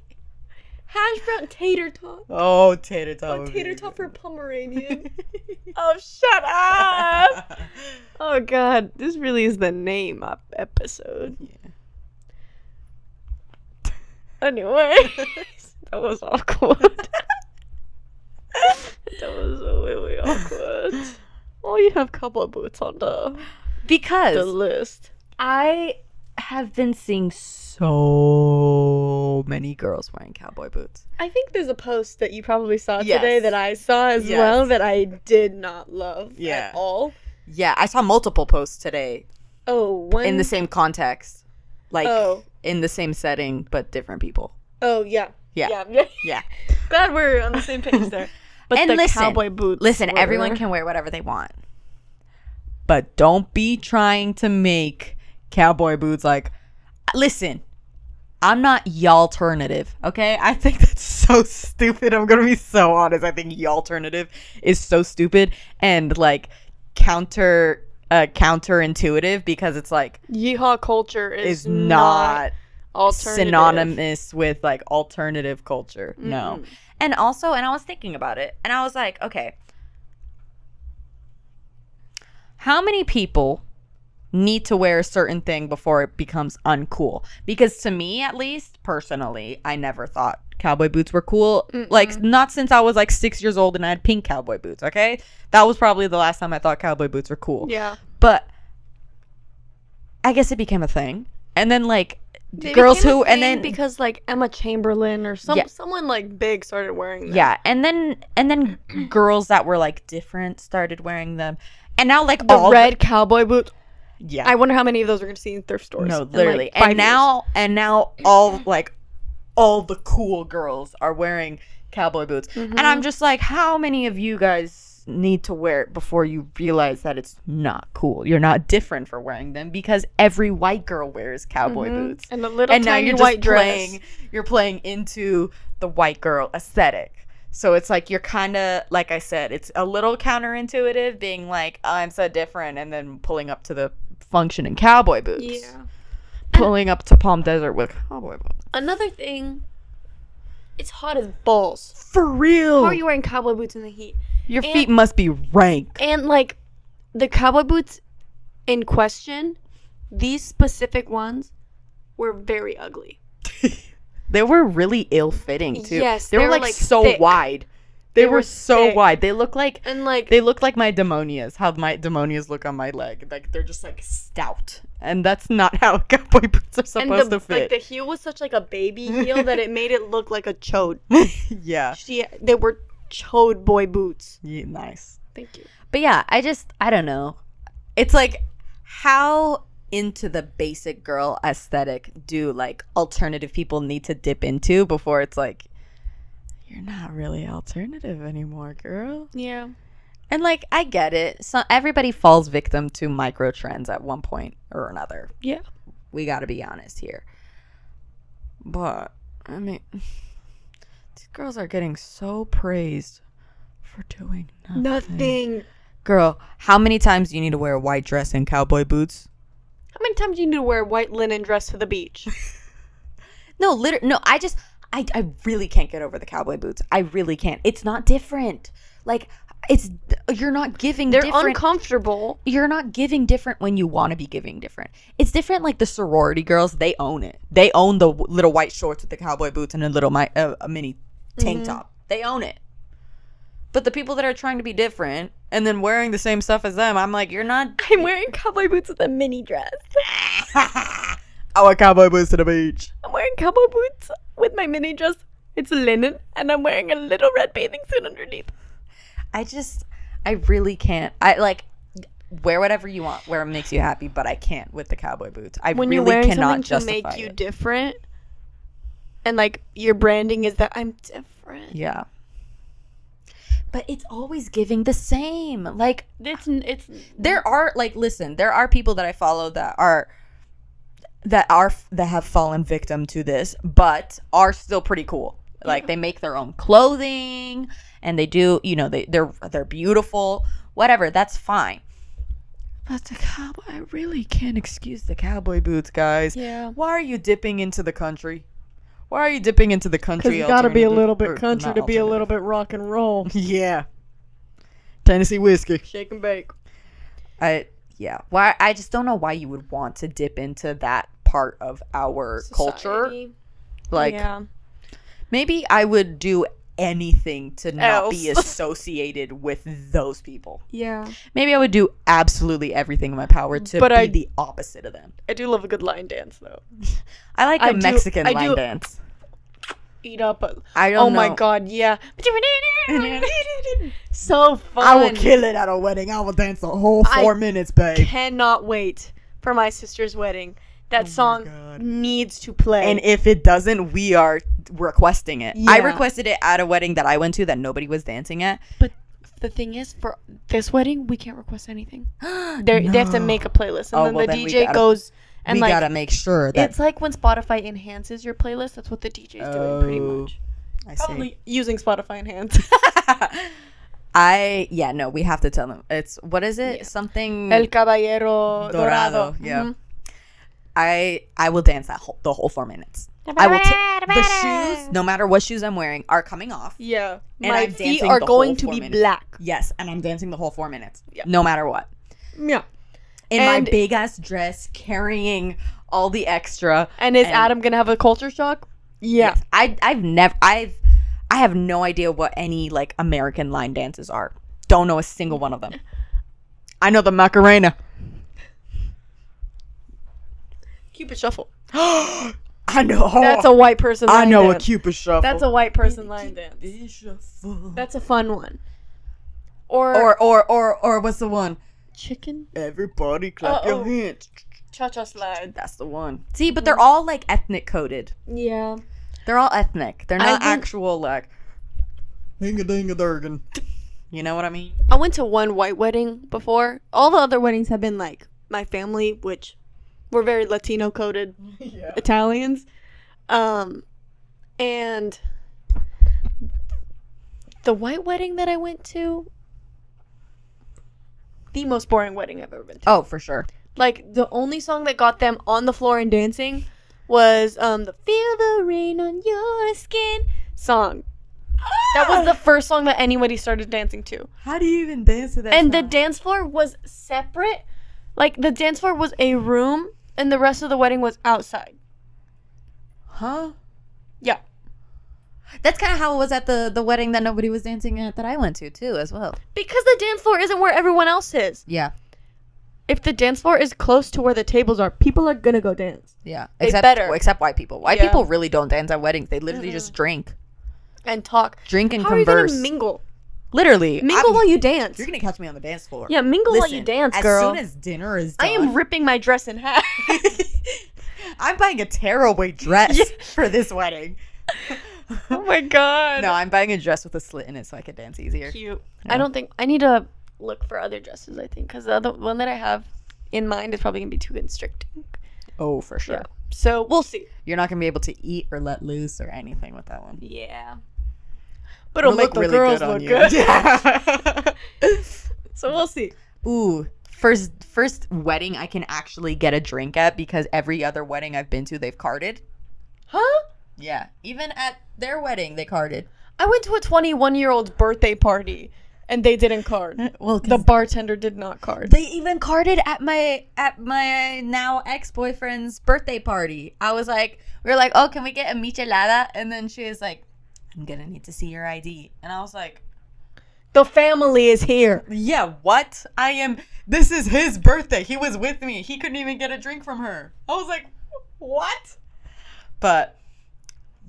Hash brown tater tot. oh, tater tot. Oh, tater tot for. Pomeranian. oh, shut up. Oh god, this really is the name of episode. Yeah. Anyway, that was awkward. that was really awkward. Oh, you have cowboy boots on the because the list. I have been seeing so many girls wearing cowboy boots. I think there's a post that you probably saw Yes. today that I saw as Yes. well that I did not love Yeah. at all. Yeah, I saw multiple posts today Oh, one in the same context, like Oh. in the same setting, but different people. Oh yeah. Yeah. Yeah. yeah. Yeah. Glad we're on the same page there. But And the listen, cowboy boots. Listen, were- everyone can wear whatever they want. But don't be trying to make cowboy boots like listen. I'm not y'alternative, okay? I think that's so stupid. I'm gonna be so honest. I think y'alternative is so stupid and like counter uh counterintuitive because it's like Yeehaw culture is, is not alternative. Synonymous with like alternative culture. No. Mm-hmm. And also, and I was thinking about it, and I was like, okay, how many people need to wear a certain thing before it becomes uncool? Because to me, at least personally, I never thought cowboy boots were cool. Like, not since I was like six years old and I had pink cowboy boots, okay? That was probably the last time I thought cowboy boots were cool. Yeah. But I guess it became a thing. And then, like, They girls who, and then because like Emma Chamberlain or some Yeah. someone like big started wearing them. Yeah, and then and then girls that were like different started wearing them, and now like The all red cowboy boots. yeah, I wonder how many of those we're gonna see in thrift stores. no, like, literally, five and years. now and now all like all the cool girls are wearing cowboy boots, and Mm-hmm. I'm just like, how many of you guys need to wear it before you realize that it's not cool? You're not different for wearing them because every white girl wears cowboy mm-hmm. boots and a little and now you're white just playing dress. you're playing into the white girl aesthetic so it's like you're kind of like i said it's a little counterintuitive being like "Oh, i'm so different and then pulling up to the function in cowboy boots Yeah. pulling up to palm desert with cowboy boots Another thing, it's hot as balls. for real How are you wearing cowboy boots in the heat? Your and- feet must be rank And like the cowboy boots in question, these specific ones were very ugly. they were really ill-fitting too Yes, they, were they were, like, like, so thick. wide they, They were, were so thick. wide they look like And like They look like my demonias. How my demonias look on my leg. Like they're just like stout, and that's not how cowboy boots are supposed the, to fit. like the heel was such like a baby heel that it made it look like a chode. yeah. She they were chode boy boots. yeah, nice. Thank you. But yeah, I just I don't know. It's like how into the basic girl aesthetic do like alternative people need to dip into before it's like you're not really alternative anymore, girl. Yeah. And like I get it. So everybody falls victim to micro trends at one point or another. Yeah. we got to be honest here. But I mean, these girls are getting so praised for doing nothing. Nothing. Girl, how many times do you need to wear a white dress and cowboy boots? How many times do you need to wear a white linen dress to the beach? No, literally, no. I just, I, I really can't get over the cowboy boots. I really can't. It's not different. Like, it's you're not giving. They're different, uncomfortable. you're not giving different when you want to be giving different. It's different like the sorority girls, they own it. They own the little white shorts with the cowboy boots and a little mi- uh, a mini tank mm-hmm. top. They own it. But the people that are trying to be different and then wearing the same stuff as them, I'm like, you're not. I'm wearing cowboy boots with a mini dress. Oh, I wear cowboy boots to the beach. I'm wearing cowboy boots with my mini dress. It's linen, and I'm wearing a little red bathing suit underneath. I just, I really can't. I like wear whatever you want, where it makes you happy, but I can't with the cowboy boots. I When really you're wearing cannot something to justify make you it. different, and like your branding is that I'm different. Yeah. But it's always giving the same. Like It's it's there are like listen, there are people that I follow that are that are that have fallen victim to this, but are still pretty cool. Like they make their own clothing and they do, you know, they they're they're beautiful, whatever, that's fine. But the cowboy, I really can't excuse the cowboy boots, guys. Yeah. Why are you dipping into the country? Why are you dipping into the country? Because you gotta be a little bit country to be a little bit rock and roll. Yeah. Tennessee whiskey. Shake and bake. I yeah. Why I just don't know why you would want to dip into that part of our culture. Like yeah. maybe I would do anything to not be associated with those people. Yeah. Maybe I would do absolutely everything in my power to But be I- the opposite of them. I do love a good line dance though. I like a I do- Mexican I line do- dance. Eat up. A, I don't oh my god, yeah. so fun. I will kill it at a wedding. I will dance the whole I four minutes, babe. Cannot wait for my sister's wedding. That song needs to play. And if it doesn't, we are requesting it. I requested it at a wedding that I went to that nobody was dancing at. but the thing is, for this wedding, we can't request anything. They're, They have to make a playlist, and Oh, then well, the then DJ gotta- goes and we like gotta make sure that it's like when Spotify enhances your playlist. That's what the DJ is doing, pretty Oh, much. I see. Probably using Spotify Enhance. I yeah no we have to tell them it's what is it Yeah. something El Caballero Dorado, Dorado. yeah. Mhm. I I will dance that whole the whole four minutes. I will ta- the shoes no matter what shoes I'm wearing are coming off. Yeah. And My I'm feet are going to be minutes. black. Yes, and I'm dancing the whole four minutes. Yeah. no matter what. Yeah. In And- my big ass dress, carrying all the extra. And is And- Adam gonna have a culture shock? Yeah. Yes. I I've never I've I have no idea what any like American line dances are. Don't know a single one of them. I know the Macarena. Cupid shuffle. I know. That's a white person. I line know a dance. Cupid shuffle. That's a white person line dance. shuffle. That's a fun one. Or, Or or or or what's the one? chicken Everybody clap Uh-oh. your hands. cha cha slide. That's the one. See, but they're mm. all like ethnic coded. Yeah. They're all ethnic. They're I not think- actual like ding a ding a durgan. You know what I mean? I went to one white wedding before. All the other weddings have been like my family, which were very Latino coded Yeah. Italians. Um, and the white wedding that I went to, the most boring wedding I've ever been to. Oh, for sure. Like the only song that got them on the floor and dancing was um the "Feel the Rain on Your Skin" song. That was the first song that anybody started dancing to. How do you even dance to that? And the dance floor was separate. Like the dance floor was a room and the rest of the wedding was outside. huh? Yeah. That's kind of how it was at the the wedding that nobody was dancing at that I went to too, as well. Because the dance floor isn't where everyone else is. Yeah, If the dance floor is close to where the tables are, people are gonna go dance. yeah. They except better. except white people. White Yeah. people really don't dance at weddings. They literally just drink, And talk. drink and How converse. mingle? Literally, Mingle I'm- while you dance. You're gonna catch me on the dance floor. Yeah, mingle while you Listen, dance, as soon as dinner is done. I am ripping my dress in half. I'm buying a tearaway dress Yeah. for this wedding. oh my god. no, I'm buying a dress with a slit in it so I can dance easier. cute. Yeah. I don't think I need to look for other dresses. I think because the other one that I have in mind is probably gonna be too constricting. Oh, for sure. Yeah. So we'll see. You're not gonna be able to eat or let loose or anything with that one. Yeah. But it'll make the really girls on look you. good. so we'll see. Ooh, first first wedding I can actually get a drink at because every other wedding I've been to they've carded. Huh? Yeah, even at their wedding they carded. I went to a 21 year old's birthday party and they didn't card. Well, The bartender did not card. they even carded at my at my now ex boyfriend's birthday party. I was like, we were like, oh, can we get a michelada? And then she was like, I'm gonna need to see your ID. And I was like, The family is here. yeah, what? I am. This is his birthday. He was with me. He couldn't even get a drink from her. I was like, what? But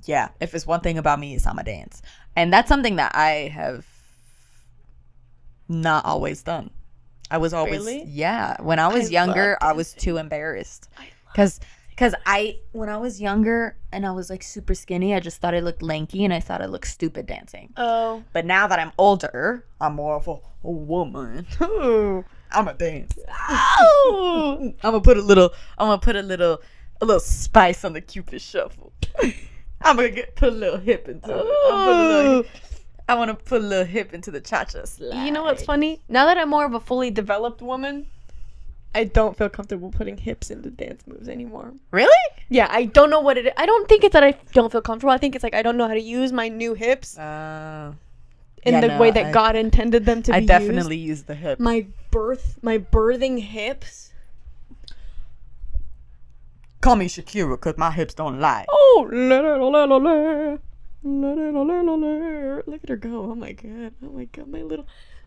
yeah, if it's one thing about me, it's I'm a dance, and that's something that I have not always done. I was always Really? yeah. When I was I younger, I was too embarrassed because because I when I was younger and I was like super skinny, I just thought I looked lanky and I thought I looked stupid dancing. Oh. But now that I'm older, I'm more of a, a woman. I'm a dance. Oh. I'm gonna put a little. I'm gonna put a little, a little spice on the Cupid shuffle. I'm gonna get put a little hip into it. I'm put a little, I want to put a little hip into the cha cha slide. You know what's funny? Now that I'm more of a fully developed woman, I don't feel comfortable putting hips into dance moves anymore. Really? Yeah, I don't know what it is. I don't think it's that I don't feel comfortable. I think it's like I don't know how to use my new hips Uh, in yeah, the no, way that I- God intended them to I be used. I definitely use the hip. My birth, my birthing hips. Call me Shakira because my hips don't lie. Oh, la, la, la, la, la, la. La, la, la, la, la, la. look at her go! Oh my god! Oh my god! My little,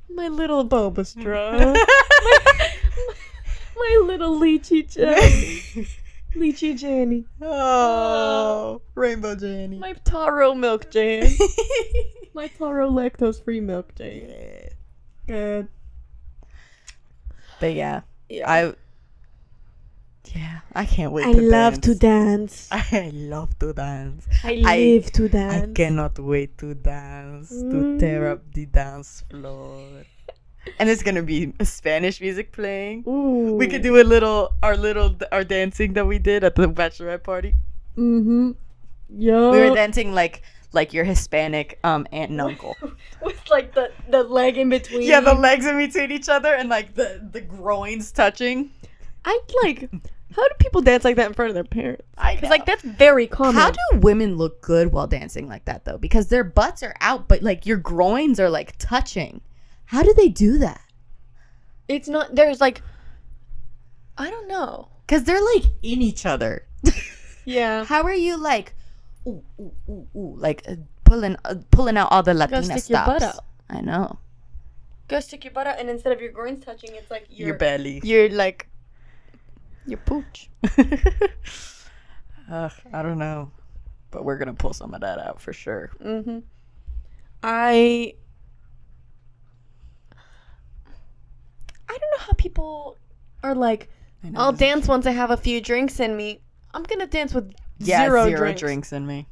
my little Boba straw. my, my little lychee Jenny. lychee Jenny. oh, Rainbow Jenny. My taro milk Jane. my taro lactose free milk Jane. Good. But yeah, Yeah. I. Yeah, I can't wait. I to love to dance. dance. I love to dance. I I- live to dance. I cannot wait to dance, to tear Mm. up the dance floor. And it's gonna be Spanish music playing. Ooh. We could do a little, our little, our dancing that we did at the bachelorette party. Mm-hmm. Yeah. We were dancing like, like your Hispanic um aunt and uncle. with like the the leg in between. yeah, the legs in between each other and like the the groins touching. I'd like. How do people dance like that in front of their parents? I Because like that's very common. How do women look good while dancing like that though? Because their butts are out, but like your groins are like touching. How do they do that? it's not? There's like. I don't know. Because they're like in each other. Yeah. How are you like, ooh, ooh, ooh, ooh, like uh, pulling uh, pulling out all the Latina stick stops? your butt out. I know Go stick your butt out, and instead of your groins touching, it's like your your belly. You're like. Your pooch. Ugh, I don't know, but we're gonna pull some of that out for sure. Mm-hmm. I. I don't know how people are like. I'll dance once I have a few drinks in me. I'm gonna dance with Yeah, zero, zero, drinks. drinks in me.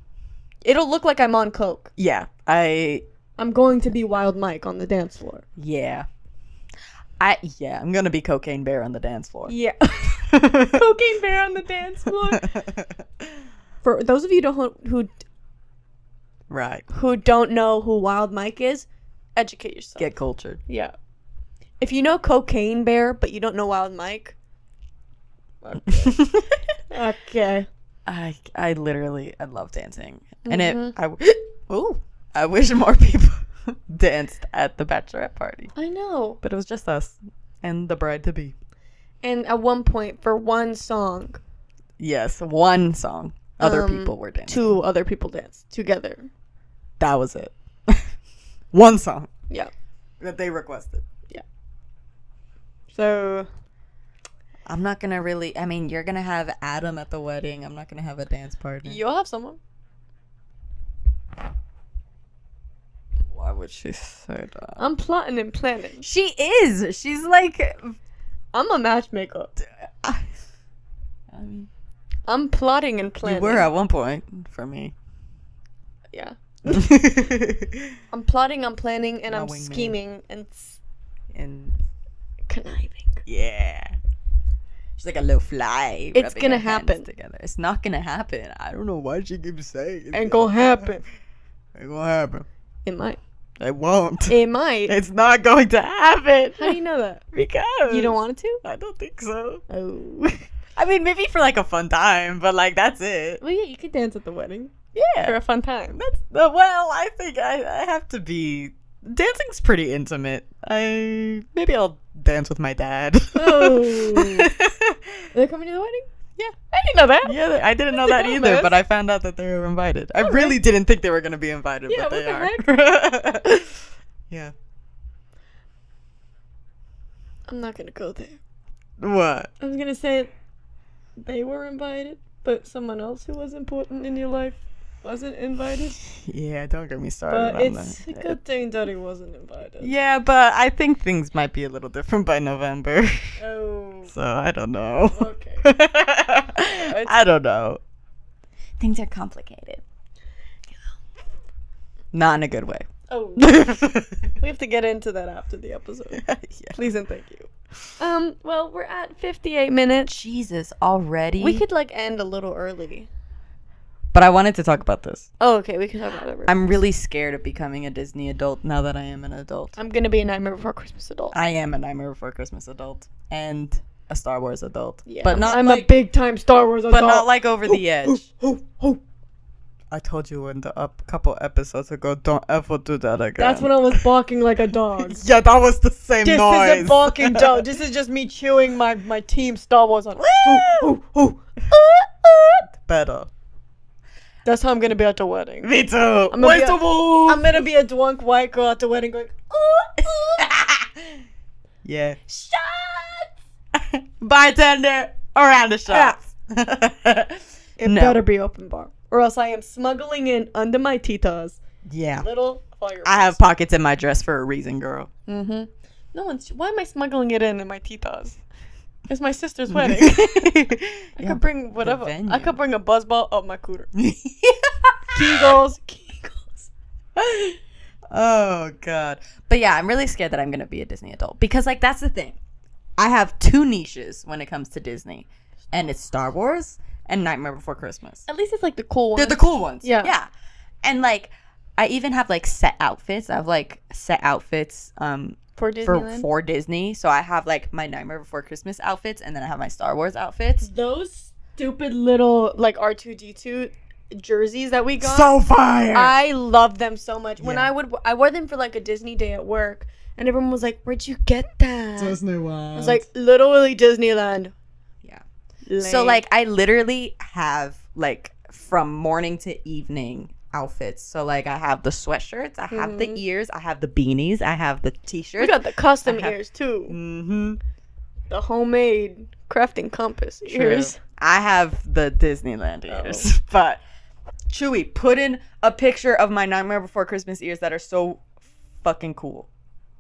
It'll look like I'm on coke. Yeah, I I'm going to be Wild Mike on the dance floor. yeah, I yeah. I'm gonna be cocaine bear on the dance floor. Yeah. Cocaine bear on the dance floor. For those of you don't, who right. who don't know who Wild Mike is, educate yourself. Get cultured. yeah. If you know Cocaine Bear but you don't know Wild Mike, okay. okay. I I literally I love dancing, and it Mhm. I w- ooh I wish more people danced at the bachelorette party, I know. but it was just us and the bride to be. And at one point, for one song, Yes, one song. Other Um, people were dancing. two other people danced together. That was it. one song Yeah. that they requested. So I'm not gonna really. I mean, you're gonna have Adam at the wedding. I'm not gonna have a dance partner. you'll have someone. Why would she say that? I'm plotting and planning. she is. She's like. I'm a matchmaker. I mean, I'm plotting and planning. you were at one point for me. yeah. I'm plotting, I'm planning, and My I'm scheming and s- and yeah, she's like a little fly. It's gonna happen. together. It's not gonna happen. I don't know why she keeps saying it. Ain't gonna happen. Ain't gonna happen. It might. It won't. It might. It's not going to happen. How do you know that? Because You don't want it to? I don't think so. Oh. I mean, maybe for like a fun time, but like that's it. well, yeah, you could dance at the wedding Yeah, for a fun time. That's uh, well. I think I, I have to be. Dancing's pretty intimate. I maybe I'll dance with my dad. Oh. They're coming to the wedding? yeah. I didn't know that. Yeah, I didn't know that either, but I found out that they were invited. I oh, really didn't think they were going to be invited, Yeah, but they what are. yeah. I'm not gonna go there. What? I was gonna say they were invited, but someone else who was important in your life wasn't invited. Yeah, don't get me started But on it's a that. good thing that he wasn't invited. Yeah, but I think things might be a little different by November. Oh. So I don't know. Okay. I don't know. Things are complicated. Not in a good way. Oh. we have to get into that after the episode. yeah. Please and thank you. Um. Well, we're at 58 minutes. Jesus, already? We could like end a little early. But I wanted to talk about this. Oh, okay. We can talk about it. I'm really scared of becoming a Disney adult now that I am an adult. I'm gonna be a Nightmare Before Christmas adult. I am a Nightmare Before Christmas adult. And a Star Wars adult. Yeah, but not I'm like, a big time Star Wars adult. but not like over the edge. I told you in the up couple episodes ago, don't ever do that again. That's when I was barking like a dog. Yeah, that was the same This noise. This isn't barking dog. This is just me chewing my, my team Star Wars on. Better. That's how I'm gonna be at the wedding. Me too. I'm gonna, be a. I'm gonna be a drunk white girl at the wedding going, yeah. Shut Bartender around the shots. it No. better be open bar. Or else I am smuggling in under my titas yeah. little fire. I have pockets in my dress for a reason, girl. Mm-hmm. No one's. Why am I smuggling it in in my titas? It's my sister's wedding. I could bring whatever. I could bring a buzzball up my cooter. Kegels. Kegels. oh god. But yeah, I'm really scared that I'm gonna be a Disney adult because like that's the thing. I have two niches when it comes to Disney, and it's Star Wars and Nightmare Before Christmas. At least it's like the cool one. They're the cool ones. Yeah. Yeah. And like I even have like set outfits. I have like set outfits um for for Disneyland. for Disney. So I have like my Nightmare Before Christmas outfits and then I have my Star Wars outfits. Those stupid little like R two D two jerseys that we got. So fire. I love them so much. When Yeah. I would, I wore them for like a Disney day at work, and everyone was like, "Where'd you get that?" Disney I World. was like, "Literally Disneyland." Yeah. So like I literally have like from morning to evening outfits. So like I have the sweatshirts, I have the ears, I have the beanies, I have the t-shirts. You got the custom have- ears too. mm-hmm. The homemade crafting compass True. ears. I have the Disneyland Oh. ears. But Chuy, put in a picture of my Nightmare Before Christmas ears that are so fucking cool.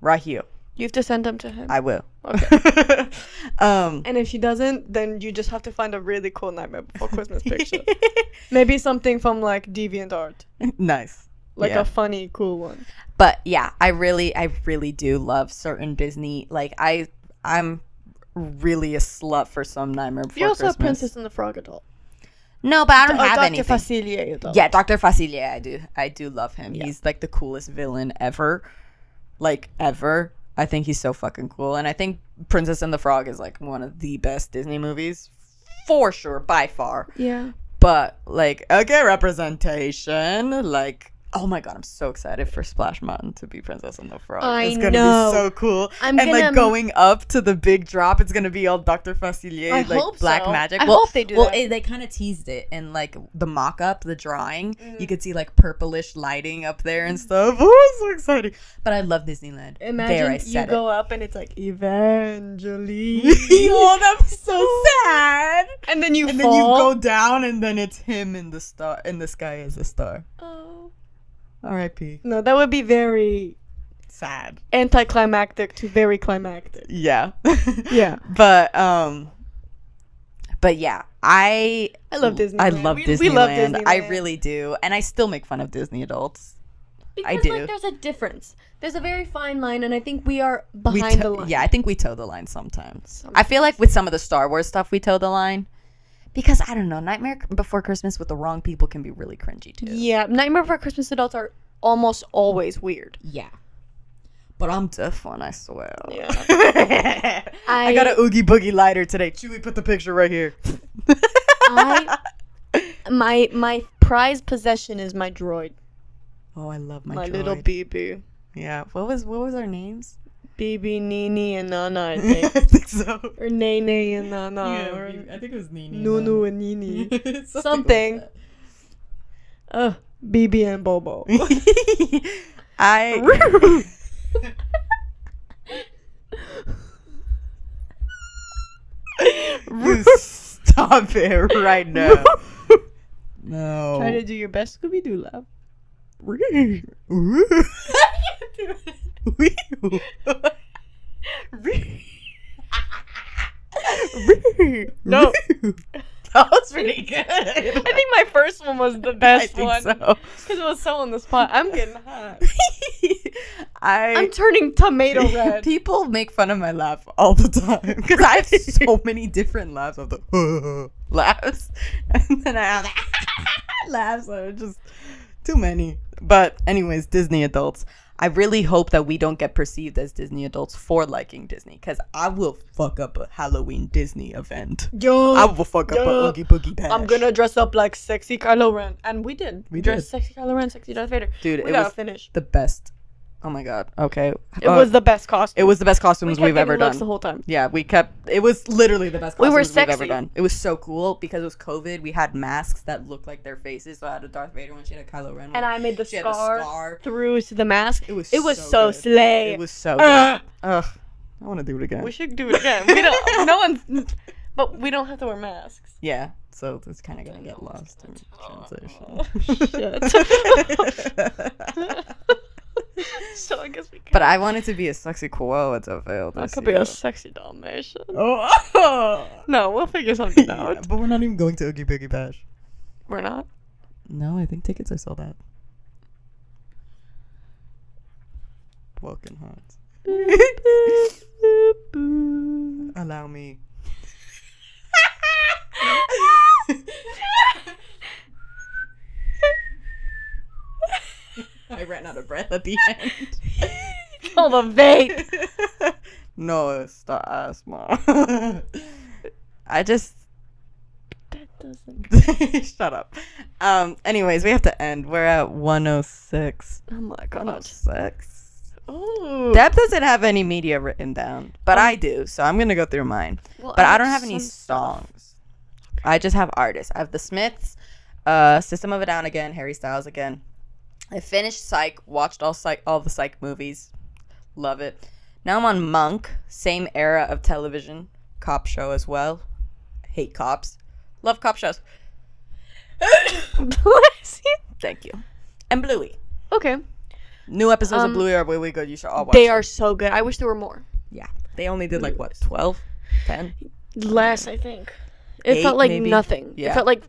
Right here. You have to send them to him. I will. Okay. um and if she doesn't, then you just have to find a really cool Nightmare Before Christmas picture. Maybe something from like DeviantArt, nice. like Yeah. a funny, cool one. but yeah i really i really do love certain disney like i i'm really a slut for some nightmare before You also have Christmas. Princess and the Frog adult. no but i don't Uh, have Dr. anything Facilier adult. yeah dr facilier i do i do love him Yeah. he's like the coolest villain ever like ever i think he's so fucking cool and i think princess and the frog is like one of the best disney movies for sure by far Yeah. but like okay representation like oh my god i'm so excited for splash mountain to be princess and the frog I it's gonna know. be so cool I'm and gonna- like going up to the big drop it's gonna be all dr facilier I like black so. magic I well, hope they do well that. it- they kind of teased it in like the mock-up the drawing Mm. you could see like purplish lighting up there and stuff oh so exciting but i love disneyland Imagine you said go up and it's like Evangeline, oh that's so sad and then you and fall. then you go down and then it's him in the star in the sky as a star Oh. r.i.p No, that would be very sad anticlimactic to very climactic. yeah Yeah. but um but yeah i I love Disney. i love We- disneyland. we love i really do and i still make fun of disney adults Because do. like there's a difference. There's a very fine line, and I think we are we behind to- the line. yeah i think we toe the line sometimes. i feel like with some of the star wars stuff we toe the line because i don't know nightmare before christmas with the wrong people can be really cringy too. Yeah, Nightmare Before Christmas adults are almost always weird. yeah. But i'm different i swear. Yeah. I, got a oogie boogie lighter today. Chuy put the picture right here. I my my prized possession is my droid, oh i love my, my, droid. little BB, yeah what was what was our names BB, Nini, and Nana. I think. i think, think so or Nene and Nana, or I think it was Nini. Nunu and Nini. Something. Something. Uh, BB and Bobo. I. you stop it right now. No. Try to do your best Scooby Doo laugh. No. that was pretty good. I think my first one was the best one so. because it was so on the spot. I'm getting hot. I I'm turning tomato red. People make fun of my laugh all the time because I have so many different laughs of the laughs, and then I have laughs that are just too many. But anyways, Disney adults. I really hope that we don't get perceived as Disney adults for liking Disney because I will fuck up a Halloween Disney event. Yo, I will fuck up a. Oogie Boogie Bash. I'm gonna dress up like sexy Kylo Ren, and we did. We dressed did. sexy Kylo Ren, sexy Darth Vader. Dude, we it gotta was finish. the best. Oh my god. Okay. It Uh, was the best costume. It was the best we costumes kept we've ever done. the whole time. Yeah, we kept. It was literally the best We costumes were we have ever sexy. done. It was so cool because it was COVID. We had masks that looked like their faces. So I had a Darth Vader one. She had a Kylo Ren one. And I made the she scar, scar. through to the mask. It was. It was so, so, slay. It was so. Good. Ugh. I want to do it again. we should do it again. We don't. no one. But we don't have to wear masks. Yeah. So it's kind of gonna get lost in translation. so I guess we can. but I wanted to be a sexy koala to fail I this could be year. a sexy Dalmatian. Oh. No, we'll figure something Yeah, out. but we're not even going to Oogie Boogie Bash. We're not. No, I think tickets are sold out. Broken hearts. Allow me. I ran out of breath at the end. Oh, the vape. no, it's the asthma. I just That doesn't. shut up. Um. Anyways, we have to end. We're at 106. Oh my god. 106. Oh. Deb doesn't have any media written down, but I do, so I'm gonna go through mine. Well, But I have don't have any songs. I just have artists. I have the Smiths, uh, System of a Down again, Harry Styles again. I finished Psych, watched all Psych, all the Psych movies, love it. Now I'm on Monk, same era of television, cop show as well. Hate cops, love cop shows. Bless you. Thank you. And Bluey. Okay. New episodes Um, of Bluey are really good. You should all watch. They them. are so good. I wish there were more. Yeah, they only did like what 12, 10? Less, I think. It Eight, felt like maybe? nothing. Yeah. It felt like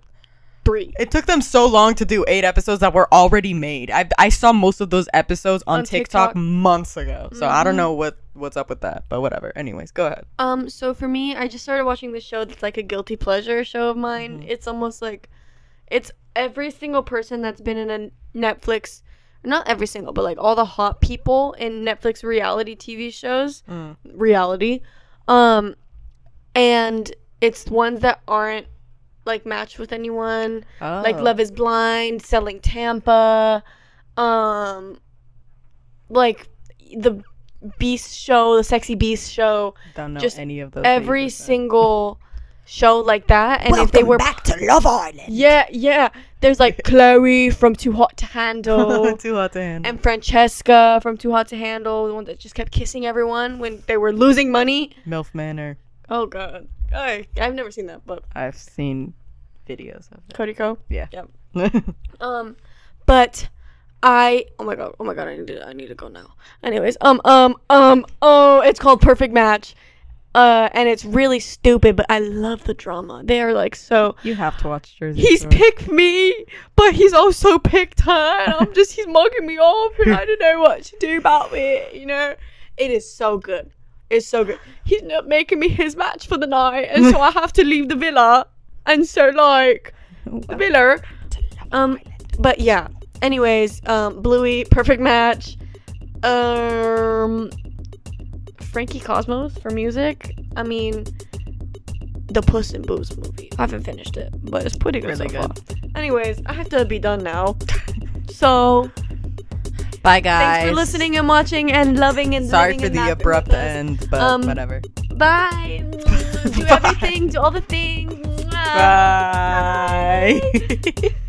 three. It took them so long to do eight episodes that were already made. I, I saw most of those episodes on, On TikTok, TikTok. months ago. So I don't Mhm. know what what's up with that, but whatever. Anyways, go ahead. Um, so for me, I just started watching this show that's like a guilty pleasure show of mine. Mhm. It's almost like it's every single person that's been in a Netflix not every single, but like all the hot people in Netflix reality TV shows. Mm. Reality. Um and it's ones that aren't like matched with anyone. Like Oh. Love is Blind, Selling Tampa, um like the Beast show, the Sexy Beast show, Don't know just any of those. every single show like that. And if they were back to Love Island. Yeah, yeah. There's like Chloe from Too Hot to Handle. Too hot to handle. And Francesca from Too Hot to Handle, the one that just kept kissing everyone when they were losing money. Milf Manor. Oh god. I, I've never seen that, but I've seen videos of Cody Ko it. Yep. Yeah. Um, but I oh my god oh my god I need to I need to go now. Anyways, um um um oh it's called Perfect Match, uh and it's really stupid but I love the drama. They are like so. you have to watch Jersey. He's Shore. picked me, but he's also picked her, and I'm just he's mugging me off, and I don't know what to do about it. You know, it is so good. It's so good. He's not making me his match for the night, and so I have to leave the villa, and so like the villa. Um, but yeah. Anyways, um, Bluey, perfect match. Um, Frankie Cosmos for music. I mean, the Puss in Boots movie. I haven't finished it, but it's pretty good Really so far. good. Anyways, I have to be done now. so Bye guys. thanks for listening and watching and loving and Sorry for the abrupt end, but Um, whatever. Bye. do Bye. everything. Do all the things. Bye.